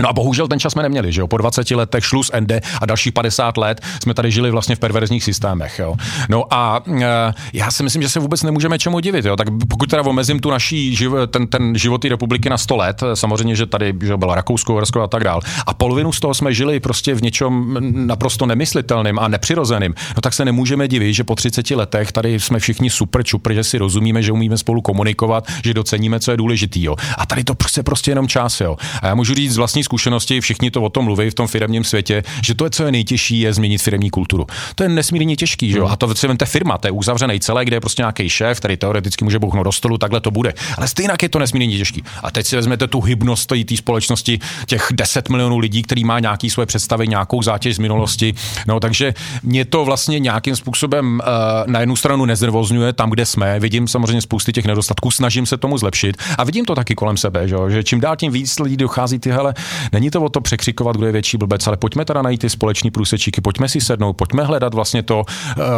No a bohužel ten čas jsme neměli, že jo? Po 20 letech šlus ND a dalších 50 let jsme tady žili vlastně v perverzních systémech, jo? No a e, já si myslím, že se vůbec nemůžeme čemu divit, jo? Tak pokud teda omezím tu naší ten, ten život republiky na 100 let, samozřejmě, že tady že bylo Rakousko, Horsko a tak dál. A polovinu z toho jsme žili prostě v něčem naprosto nemyslitelným a nepřirozeným. No tak se nemůžeme divit, že po 30 letech tady jsme všichni super čupr, že si rozumíme, že umíme spolu komunikovat, že doceníme, co je důležitý, jo? A tady to prostě prostě jenom čas, jo? A já můžu říct vlastní zkušenosti, všichni to o tom mluví v tom firmním světě, že to je, co je nejtěžší, je změnit firmní kulturu. To je nesmírně těžký, že jo? Hmm. A to si vemte firma, to je uzavřený celé, kde je prostě nějaký šéf, který teoreticky může bouchnout do stolu, takhle to bude. Ale stejně je to nesmírně těžký. A teď si vezmete tu hybnost té společnosti, těch 10 milionů lidí, který má nějaký svoje představy, nějakou zátěž z minulosti. No, takže mě to vlastně nějakým způsobem uh, na jednu stranu neznervozňuje tam, kde jsme. Vidím samozřejmě spousty těch nedostatků, snažím se tomu zlepšit a vidím to taky kolem sebe, že, že čím dál tím víc lidí dochází tyhle Není to o to překřikovat, kdo je větší blbec, ale pojďme teda najít ty společní průsečíky, pojďme si sednout, pojďme hledat vlastně to,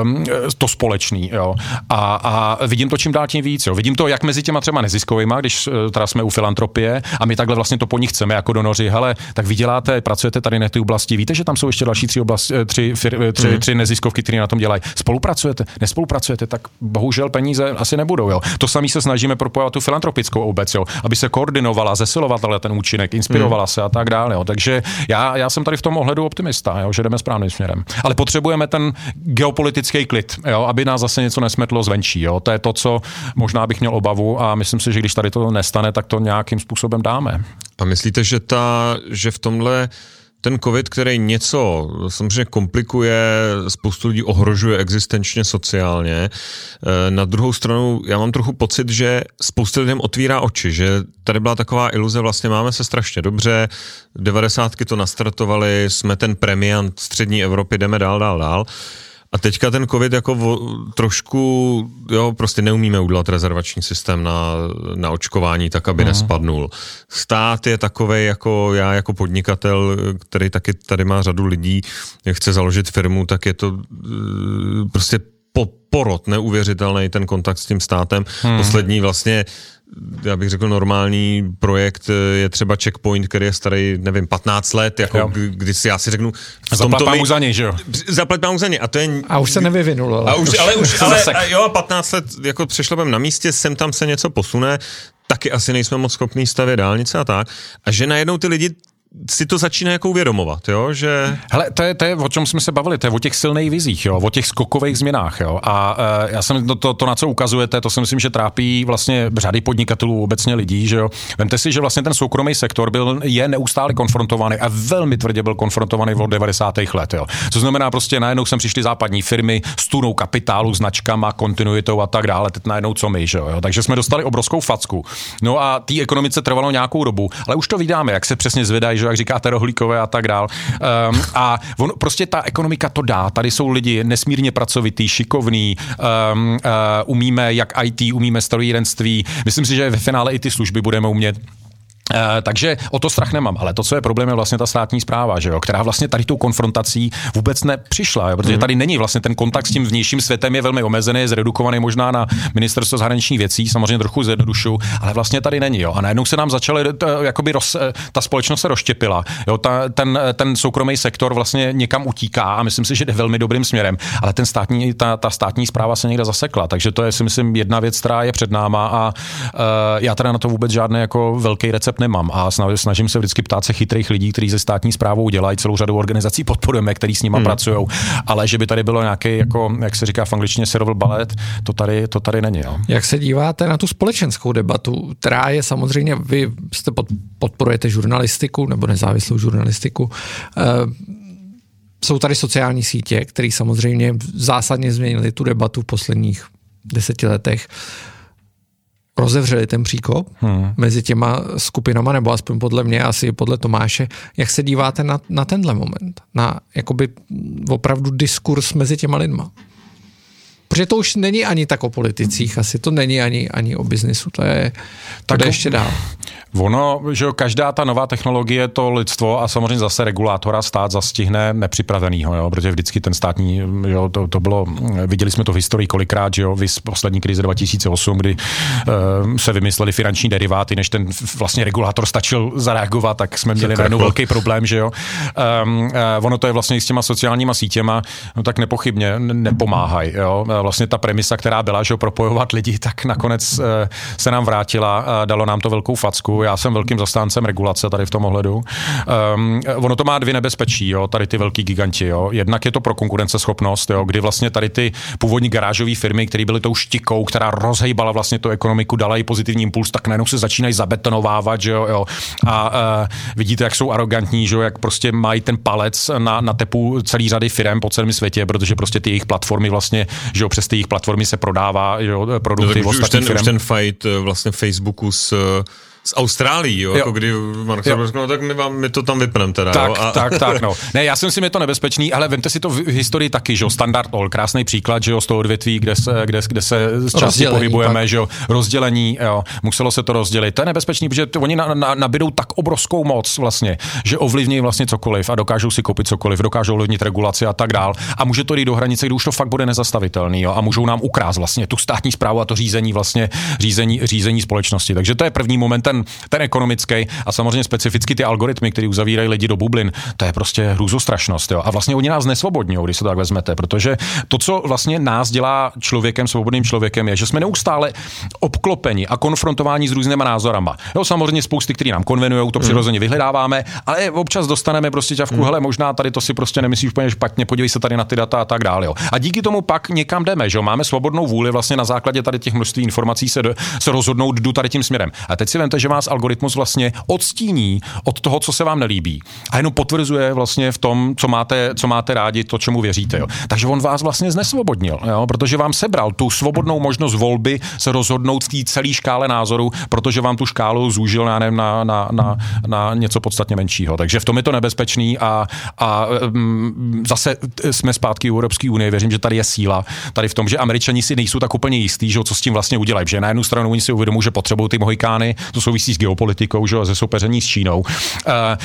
um, to společný. Jo. A, a, vidím to čím dál tím víc. Jo. Vidím to jak mezi těma třeba neziskovými, když eh, teda jsme u filantropie a my takhle vlastně to po nich chceme jako donoři. Hele, tak vy děláte, pracujete tady na té oblasti, víte, že tam jsou ještě další tři, oblasti, eh, tři, fir, eh, tři, mm. tři neziskovky, které na tom dělají. Spolupracujete, nespolupracujete, tak bohužel peníze asi nebudou. Jo. To samý se snažíme propojovat tu filantropickou obec, jo, aby se koordinovala, zesilovala ten účinek, inspirovala mm. se a tak dále. Jo. Takže já, já jsem tady v tom ohledu optimista, jo, že jdeme správným směrem. Ale potřebujeme ten geopolitický klid, jo, aby nás zase něco nesmetlo zvenčí. Jo. To je to, co možná bych měl obavu a myslím si, že když tady to nestane, tak to nějakým způsobem dáme. A myslíte, že, ta, že v tomhle ten covid, který něco samozřejmě komplikuje, spoustu lidí ohrožuje existenčně, sociálně. Eh, na druhou stranu já mám trochu pocit, že spoustu lidem otvírá oči, že tady byla taková iluze, vlastně máme se strašně dobře, devadesátky to nastartovali, jsme ten premiant střední Evropy, jdeme dál, dál, dál. A teďka ten covid jako vo, trošku, jo, prostě neumíme udělat rezervační systém na, na očkování tak, aby mm. nespadnul. Stát je takový jako já jako podnikatel, který taky tady má řadu lidí, chce založit firmu, tak je to eh, prostě po, porod neuvěřitelný ten kontakt s tím státem. Hmm. Poslední vlastně já bych řekl, normální projekt eh, je třeba Checkpoint, který je starý, nevím, 15 let, jako jo. kdy si já si řeknu... Zaplať mám za ně, že jo? Zaplať mám za ně. A, to je, a už se nevyvinul, ale... A už, ale už, <laughs> ale, a jo, 15 let jako přešlapem na místě, sem tam se něco posune, taky asi nejsme moc schopní stavět dálnice a tak. A že najednou ty lidi si to začíná jako uvědomovat, jo, že... Hele, to je, to je, o čem jsme se bavili, to je o těch silných vizích, jo, o těch skokových změnách, jo, a uh, já jsem, to, to, to, na co ukazujete, to si myslím, že trápí vlastně řady podnikatelů, obecně lidí, že jo. Vemte si, že vlastně ten soukromý sektor byl, je neustále konfrontovaný a velmi tvrdě byl konfrontovaný v 90. let, jo. Co znamená prostě najednou sem přišly západní firmy s tunou kapitálu, značkama, kontinuitou a tak dále, teď najednou co my, že jo. Takže jsme dostali obrovskou facku. No a té ekonomice trvalo nějakou dobu, ale už to vydáme, jak se přesně zvedají že jak říkáte, rohlíkové a tak dál. Um, a on, prostě ta ekonomika to dá. Tady jsou lidi nesmírně pracovitý, šikovný, um, uh, umíme jak IT, umíme strojírenství. Myslím si, že ve finále i ty služby budeme umět Eh, takže o to strach nemám, ale to, co je problém, je vlastně ta státní zpráva, že jo, která vlastně tady tou konfrontací vůbec nepřišla, jo, protože mhm. tady není vlastně ten kontakt s tím vnějším světem je velmi omezený, je zredukovaný možná na ministerstvo zahraničních věcí, samozřejmě trochu zjednodušu, ale vlastně tady není. Jo. A najednou se nám začaly, jakoby roz, eh, ta společnost se rozštěpila, jo, ta, ten, ten soukromý sektor vlastně někam utíká a myslím si, že jde velmi dobrým směrem, ale ten státní, ta, ta státní zpráva se někde zasekla, takže to je si myslím jedna věc, která je před náma a uh, já teda na to vůbec žádný jako velký recept nemám a snažím se vždycky ptát se chytrých lidí, kteří se státní zprávou dělají, celou řadu organizací <laughs> podporujeme, který s nimi hmm. pracují, ale že by tady bylo nějaký, jako, jak se říká v angličtině, seroval balet, to tady, to tady není. Jo. Jak se díváte na tu společenskou debatu, která je samozřejmě, vy jste pod, podporujete žurnalistiku nebo nezávislou žurnalistiku, uh, jsou tady sociální sítě, které samozřejmě zásadně změnily tu debatu v posledních deseti letech. Rozevřeli ten příkop hmm. mezi těma skupinama, nebo aspoň podle mě, asi podle Tomáše. Jak se díváte na, na tenhle moment? Na jakoby opravdu diskurs mezi těma lidma? Protože to už není ani tak o politicích, asi to není ani, ani o biznisu, to je, to tak ještě dál. Ono, že jo, každá ta nová technologie, to lidstvo a samozřejmě zase regulátora stát zastihne nepřipravenýho, jo, protože vždycky ten státní, jo, to, to bylo, viděli jsme to v historii kolikrát, že jo, vys poslední krize 2008, kdy uh, se vymysleli finanční deriváty, než ten vlastně regulátor stačil zareagovat, tak jsme měli najednou velký problém, že jo. Um, uh, ono to je vlastně s těma sociálníma sítěma, no tak nepochybně nepomáhají, jo. Vlastně ta premisa, která byla, že jo, propojovat lidi, tak nakonec uh, se nám vrátila, dalo nám to velkou facku, já jsem velkým zastáncem regulace tady v tom ohledu. Um, ono to má dvě nebezpečí, jo, tady ty velký giganti. Jo. Jednak je to pro konkurenceschopnost, jo, kdy vlastně tady ty původní garážové firmy, které byly tou štikou, která rozhejbala vlastně tu ekonomiku, dala jí pozitivní impuls, tak najednou se začínají zabetonovávat, že jo, jo. A uh, vidíte, jak jsou arrogantní, že jo, jak prostě mají ten palec na, na tepu celý řady firm po celém světě, protože prostě ty jejich platformy vlastně, že jo, přes ty jejich platformy se prodává, jo, produkty no, už, už ten, firm. Už ten fight eh, vlastně Facebooku s z Austrálii, jo, jo. jako kdy Mark Zuckerberg, no tak my, vám, my to tam vypneme teda. Tak, jo, a... tak, tak, no. <laughs> Ne, já si myslím, je to nebezpečný, ale vemte si to v historii taky, že jo, standard all, krásný příklad, že jo, z toho odvětví, kde se, kde, kde se z části pohybujeme, tak. že jo, rozdělení, jo, muselo se to rozdělit. To je nebezpečný, protože oni na, na, nabídou tak obrovskou moc vlastně, že ovlivní vlastně cokoliv a dokážou si koupit cokoliv, dokážou ovlivnit regulaci a tak dál. A může to jít do hranice, kdy už to fakt bude nezastavitelný, jo, a můžou nám ukrást vlastně tu státní zprávu a to řízení vlastně řízení, řízení společnosti. Takže to je první moment, ten, ten ekonom ekonomický a samozřejmě specificky ty algoritmy, které uzavírají lidi do bublin, to je prostě hrůzostrašnost. Jo. A vlastně oni nás nesvobodní, když se to tak vezmete, protože to, co vlastně nás dělá člověkem, svobodným člověkem, je, že jsme neustále obklopeni a konfrontováni s různými názorama. Jo, samozřejmě spousty, které nám konvenují, to mm. přirozeně vyhledáváme, ale občas dostaneme prostě ťavku, mm. hele, možná tady to si prostě nemyslíš úplně špatně, podívej se tady na ty data a tak dále. Jo. A díky tomu pak někam jdeme, že jo? máme svobodnou vůli vlastně na základě tady těch množství informací se, se rozhodnout, jdu tady tím směrem. A teď si vemte, že vás algoritmus vlastně odstíní od toho, co se vám nelíbí. A jenom potvrzuje vlastně v tom, co máte, co máte rádi, to, čemu věříte. Jo. Takže on vás vlastně znesvobodnil, jo, protože vám sebral tu svobodnou možnost volby se rozhodnout v té celé škále názorů, protože vám tu škálu zúžil na, na, na, na, na něco podstatně menšího. Takže v tom je to nebezpečný a, a um, zase jsme zpátky u Evropské unie. Věřím, že tady je síla. Tady v tom, že američani si nejsou tak úplně jistí, že co s tím vlastně udělají. Že na jednu stranu oni si uvědomují, že potřebují ty mohikány, to souvisí s geopolitikou, že ze soupeření s Čínou. Uh,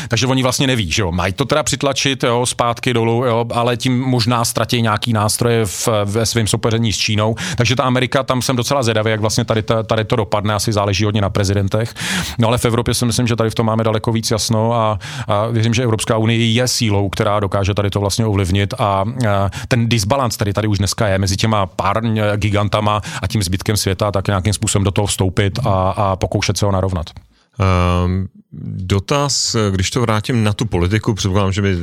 takže oni vlastně neví, že jo. Mají to teda přitlačit jo, zpátky dolů, jo, ale tím možná ztratí nějaký nástroje v, ve svém soupeření s Čínou. Takže ta Amerika, tam jsem docela zvědavý, jak vlastně tady, tady to dopadne. Asi záleží hodně na prezidentech. No ale v Evropě si myslím, že tady v tom máme daleko víc jasno a, a věřím, že Evropská unie je sílou, která dokáže tady to vlastně ovlivnit a, a ten disbalans, který tady už dneska je mezi těma pár gigantama a tím zbytkem světa, tak nějakým způsobem do toho vstoupit a, a pokoušet se ho narovnat. Um, dotaz, když to vrátím na tu politiku, předpokládám, že mi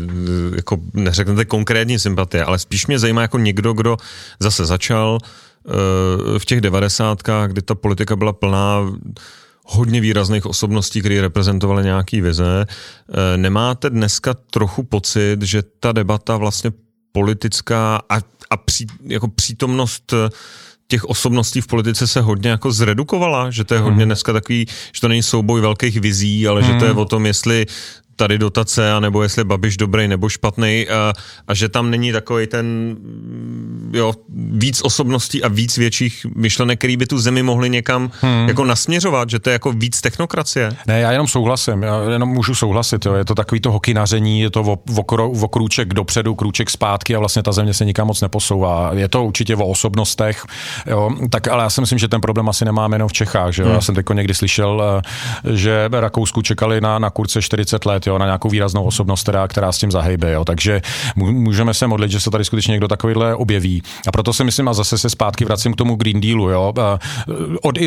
jako neřeknete konkrétní sympatie, ale spíš mě zajímá jako někdo, kdo zase začal uh, v těch devadesátkách, kdy ta politika byla plná hodně výrazných osobností, které reprezentovaly nějaký vize. Uh, nemáte dneska trochu pocit, že ta debata vlastně politická a, a pří, jako přítomnost těch osobností v politice se hodně jako zredukovala, že to je hodně hmm. dneska takový, že to není souboj velkých vizí, ale hmm. že to je hmm. o tom, jestli tady dotace, anebo jestli Babiš dobrý nebo špatný a, a že tam není takový ten jo, víc osobností a víc větších myšlenek, který by tu zemi mohli někam hmm. jako nasměřovat, že to je jako víc technokracie. Ne, já jenom souhlasím, já jenom můžu souhlasit, jo. je to takový to hokinaření, je to o krůček dopředu, krůček zpátky a vlastně ta země se nikam moc neposouvá. Je to určitě o osobnostech, jo. tak ale já si myslím, že ten problém asi nemáme jenom v Čechách, že jo. Hmm. Já jsem teď někdy slyšel, eh, že Rakousku čekali na, na kurce 40 let, jo, na nějakou výraznou osobnost, která, která s tím zahejbe. Jo. Takže můžeme se modlit, že se tady skutečně někdo takovýhle objeví. A proto si myslím, a zase se zpátky vracím k tomu Green Dealu, jo. Od,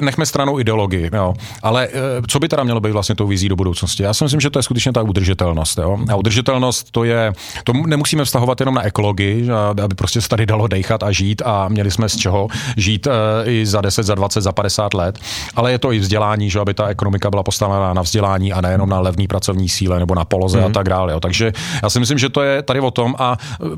nechme stranou ideologii, jo. Ale co by teda mělo být vlastně tou vizí do budoucnosti? Já si myslím, že to je skutečně ta udržitelnost. Jo. A udržitelnost to je, to nemusíme vztahovat jenom na ekologii, aby prostě se tady dalo dejchat a žít a měli jsme z čeho žít i za 10, za 20, za 50 let, ale je to i vzdělání, že aby ta ekonomika byla postavená na vzdělání a nejenom na levní pracovní síle nebo na poloze mm. a mhm. tak dále. Jo. Takže já si myslím, že to je tady o tom a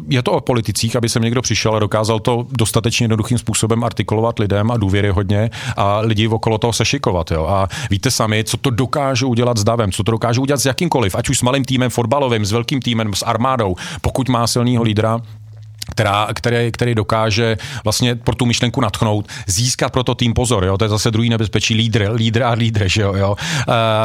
je to o politicích, aby sem někdo přišel a dokázal to dostatečně jednoduchým způsobem artikulovat lidem a důvěry hodně a lidi okolo toho se šikovat. Jo. A víte sami, co to dokáže udělat s davem, co to dokáže udělat s jakýmkoliv, ať už s malým týmem fotbalovým, s velkým týmem, s armádou, pokud má silného lídra, která, který, který dokáže vlastně pro tu myšlenku natchnout, získat pro to tým pozor, jo? to je zase druhý nebezpečí, lídr, lídr a lídr, že jo. jo?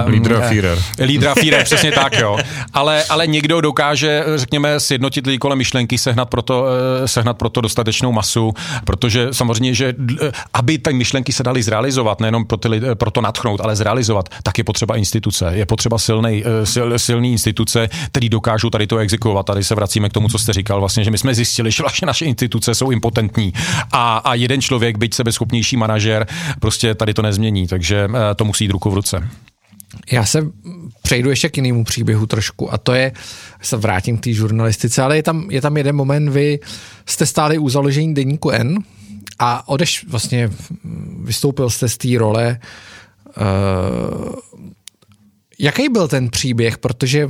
Uh, lídr a Führer. Lídr a Führer, přesně tak, jo. Ale, ale někdo dokáže, řekněme, sjednotit lidi kolem myšlenky, sehnat proto, eh, sehnat proto dostatečnou masu, protože samozřejmě, že eh, aby ty myšlenky se daly zrealizovat, nejenom pro, ty, pro to natchnout, ale zrealizovat, tak je potřeba instituce. Je potřeba silný, sil, silný instituce, který dokážou tady to exekuovat. Tady se vracíme k tomu, co jste říkal, vlastně, že my jsme zjistili, že vlastně naše instituce jsou impotentní a, a jeden člověk, byť sebeschopnější manažer, prostě tady to nezmění, takže eh, to musí jít ruku v ruce. Já se přejdu ještě k jinému příběhu trošku a to je, se vrátím k té žurnalistice, ale je tam, je tam jeden moment, vy jste stáli u založení deníku N a odeš vlastně vystoupil jste z té role. Uh, jaký byl ten příběh, protože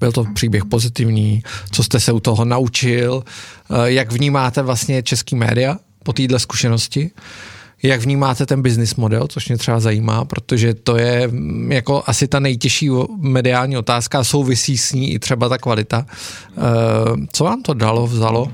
byl to příběh pozitivní, co jste se u toho naučil, eh, jak vnímáte vlastně český média po téhle zkušenosti, jak vnímáte ten business model, což mě třeba zajímá, protože to je mm, jako asi ta nejtěžší mediální otázka, souvisí s ní i třeba ta kvalita. Eh, co vám to dalo, vzalo?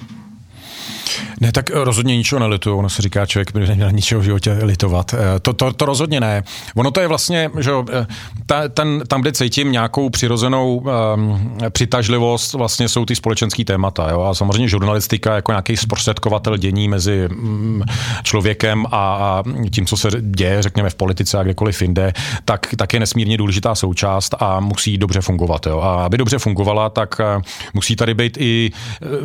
Ne, tak rozhodně ničeho nelitu. Ono se říká, člověk by neměl ničeho v životě litovat. Eh, to, to, to rozhodně ne. Ono to je vlastně, že eh, ta, ten, tam, kde cítím nějakou přirozenou um, přitažlivost, vlastně jsou ty společenské témata. Jo? A samozřejmě žurnalistika jako nějaký zprostředkovatel dění mezi um, člověkem a, a tím, co se děje, řekněme, v politice a kdekoliv jinde, tak, tak je nesmírně důležitá součást a musí dobře fungovat. Jo? A aby dobře fungovala, tak musí tady být i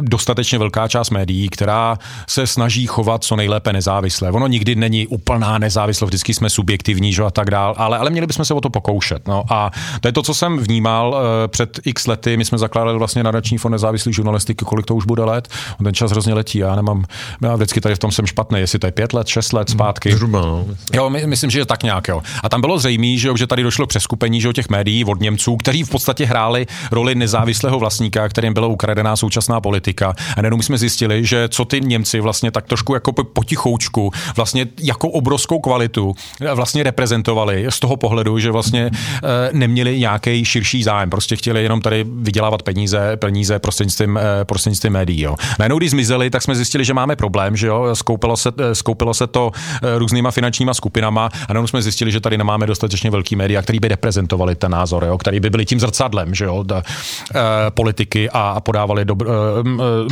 dostatečně velká část médií, která média se snaží chovat co nejlépe nezávisle. Ono nikdy není úplná nezávislost, vždycky jsme subjektivní že, a tak dál, ale, ale měli bychom se o to pokoušet. No. A to je to, co jsem vnímal uh, před x lety. My jsme zakládali vlastně nadační fond nezávislý žurnalistiky, kolik to už bude let. Ten čas hrozně letí. Já nemám, já vždycky tady v tom jsem špatný, jestli to je pět let, šest let zpátky. Zhruba, no. Jo, my, myslím, že je tak nějak. Jo. A tam bylo zřejmé, že, že tady došlo k přeskupení že, těch médií od Němců, kteří v podstatě hráli roli nezávislého vlastníka, kterým byla ukradená současná politika. A nejenom jsme zjistili, že co ty Němci vlastně tak trošku jako potichoučku, vlastně jako obrovskou kvalitu vlastně reprezentovali z toho pohledu, že vlastně e, neměli nějaký širší zájem, prostě chtěli jenom tady vydělávat peníze, peníze prostřednictvím, e, prostřednictvím médií. Jo. Najednou, když zmizeli, tak jsme zjistili, že máme problém, že jo, skoupilo se, skoupilo se to různýma finančníma skupinama a najednou jsme zjistili, že tady nemáme dostatečně velký média, který by reprezentovali ten názor, jo, který by byli tím zrcadlem, že jo, da, politiky a podávali dobr,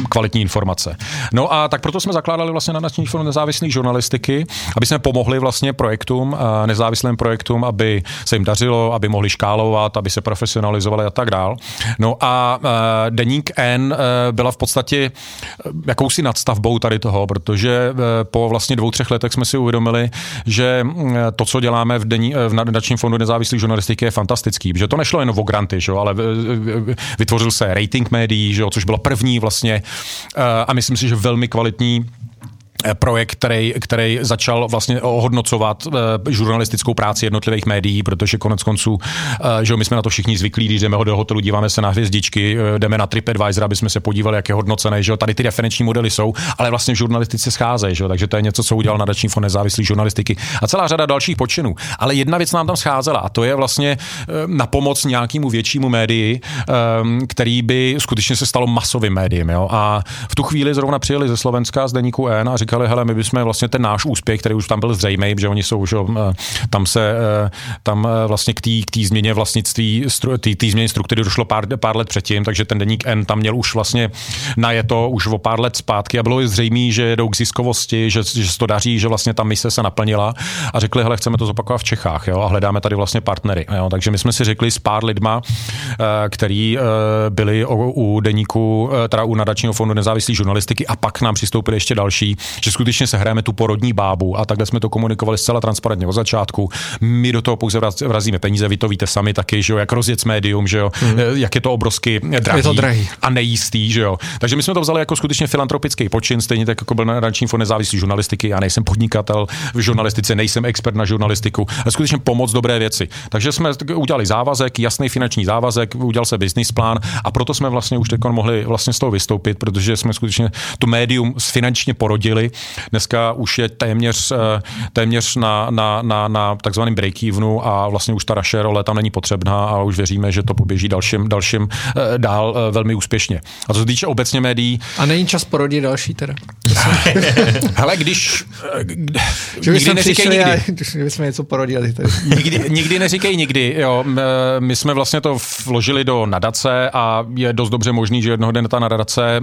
kvalitní informace. No a tak proto jsme zakládali vlastně na nační fond nezávislé žurnalistiky, aby jsme pomohli vlastně projektům, nezávislým projektům, aby se jim dařilo, aby mohli škálovat, aby se profesionalizovali a tak dál. No a Deník N byla v podstatě jakousi nadstavbou tady toho, protože po vlastně dvou, třech letech jsme si uvědomili, že to, co děláme v, dení, v nadačním fondu nezávislé žurnalistiky, je fantastický. Že to nešlo jen o granty, že, ale vytvořil se rating médií, že, což bylo první vlastně a myslím si, že velmi kvalitní projekt, který, který začal vlastně ohodnocovat uh, žurnalistickou práci jednotlivých médií, protože konec konců, uh, že my jsme na to všichni zvyklí, když jdeme do hotelu, díváme se na hvězdičky, jdeme na TripAdvisor, aby jsme se podívali, jak je hodnocené, že tady ty referenční modely jsou, ale vlastně v žurnalistice scházejí, že takže to je něco, co udělal nadační fond nezávislý žurnalistiky a celá řada dalších počinů. Ale jedna věc nám tam scházela a to je vlastně na pomoc nějakému většímu médii, um, který by skutečně se stalo masovým médiem. Jo? A v tu chvíli zrovna přijeli ze Slovenska z deníku N a říkali, hele, my bychom vlastně ten náš úspěch, který už tam byl zřejmý, že oni jsou, že eh, tam se, eh, tam eh, vlastně k té změně vlastnictví, té změně struktury došlo pár, pár let předtím, takže ten deník N tam měl už vlastně na je to už o pár let zpátky a bylo zřejmé, že jdou k ziskovosti, že, že se to daří, že vlastně ta mise se naplnila a řekli, hele, chceme to zopakovat v Čechách jo, a hledáme tady vlastně partnery. Jo, takže my jsme si řekli s pár lidma, který byli u deníku, teda u nadačního fondu nezávislé žurnalistiky a pak nám přistoupili ještě další, že skutečně se hrajeme tu porodní bábu a takhle jsme to komunikovali zcela transparentně od začátku. My do toho pouze vrazíme peníze, vy to víte sami taky, že jo, jak rozjet médium, že jo, hmm. jak je to obrovsky drahý, je to drahý a nejistý, že jo. Takže my jsme to vzali jako skutečně filantropický počin, stejně tak jako byl nadační fond nezávislý žurnalistiky. Já nejsem podnikatel v žurnalistice, nejsem expert na žurnalistiku, ale skutečně pomoc dobré věci. Takže jsme udělali závazek, jasný finanční závazek, udělal se business plán a proto jsme vlastně už teď mohli vlastně z toho vystoupit, protože jsme skutečně tu médium finančně porodili Dneska už je téměř, eh, téměř na, na, na, na takzvaném break-evenu a vlastně už ta raše role tam není potřebná a už věříme, že to poběží dalším, dalším eh, dál eh, velmi úspěšně. A co se týče obecně médií... A není čas porodit další teda? <laughs> Hele, když... Že nikdy neříkej nikdy. <laughs> A, jsme něco porodili. Tady. nikdy, nikdy neříkej nikdy. Jo. My jsme vlastně to vložili do nadace a je dost dobře možný, že jednoho dne ta nadace,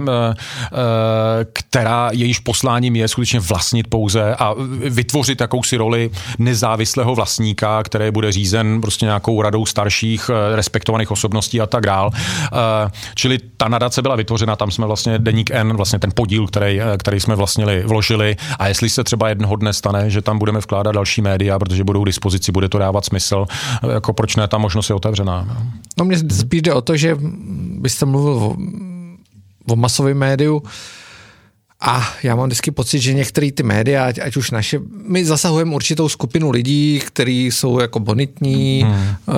která jejíž posláním je skutečně vlastnit pouze a vytvořit jakousi roli nezávislého vlastníka, který bude řízen prostě nějakou radou starších eh, respektovaných osobností a tak dál. Eh, čili ta nadace byla vytvořena, tam jsme vlastně Deník N, vlastně ten podíl, který, eh, který jsme vlastnili, vložili a jestli se třeba jednoho dne stane, že tam budeme vkládat další média, protože budou k dispozici, bude to dávat smysl, jako proč ne, ta možnost je otevřená. No spíš jde o to, že byste mluvil o, o masovém médiu, a já mám vždycky pocit, že některé ty média, ať, ať už naše, my zasahujeme určitou skupinu lidí, kteří jsou jako bonitní, hmm. uh,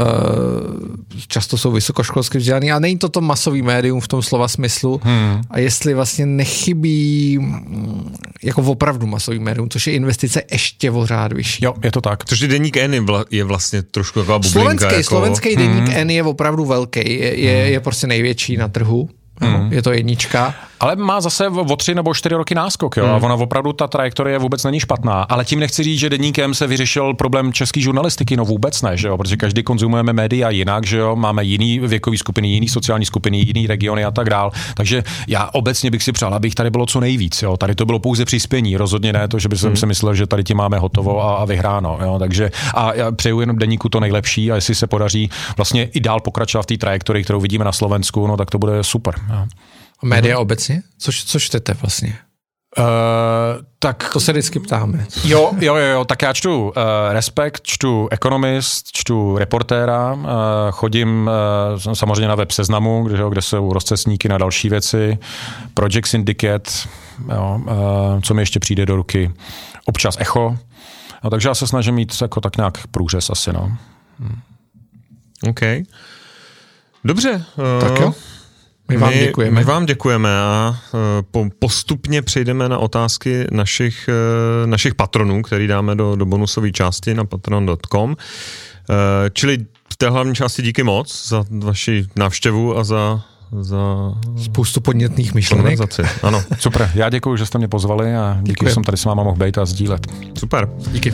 často jsou vysokoškolsky vzdělaní, a není to to masový médium v tom slova smyslu. Hmm. A jestli vlastně nechybí mm, jako opravdu masový médium, což je investice ještě o řád vyšší. Jo, je to tak. Což je deník N je vlastně trošku jako bublinka. Slovenský, jako... slovenský deník hmm. N je opravdu velký, je, je, je prostě největší na trhu. Hmm. Je to jednička. Ale má zase o tři nebo čtyři roky náskok, jo. Hmm. A ona opravdu ta trajektorie vůbec není špatná. Ale tím nechci říct, že denníkem se vyřešil problém české žurnalistiky, no vůbec ne, že jo, protože každý konzumujeme média jinak, že jo, máme jiný věkový skupiny, jiný sociální skupiny, jiný regiony a tak dál. Takže já obecně bych si přál, abych tady bylo co nejvíc, jo. Tady to bylo pouze přispění, rozhodně ne to, že bych hmm. si myslel, že tady ti máme hotovo a, a vyhráno, jo. Takže a já přeju jenom denníku to nejlepší a jestli se podaří vlastně i dál pokračovat v té trajektorii, kterou vidíme na Slovensku, no tak to bude super. Jo. A média obecně? Co, co čtete vlastně? Uh, tak to se vždycky ptáme. Jo, jo, jo, jo tak já čtu uh, Respekt, čtu Economist, čtu Reportéra, uh, chodím uh, samozřejmě na web Seznamu, kde, kde jsou rozcesníky na další věci, Project Syndicate, jo, uh, co mi ještě přijde do ruky, občas Echo, no, takže já se snažím mít jako tak nějak průřez asi, no. Hmm. OK. Dobře. Uh, tak jo. My vám my, děkujeme. My vám děkujeme a uh, postupně přejdeme na otázky našich, uh, našich patronů, který dáme do, do bonusové části na patron.com. Uh, čili v té hlavní části díky moc za vaši návštěvu a za za spoustu podnětných myšlenek. Ano. <laughs> Super, já děkuji, že jste mě pozvali a díky, Děkujem. že jsem tady s váma mohl být a sdílet. Super. Díky.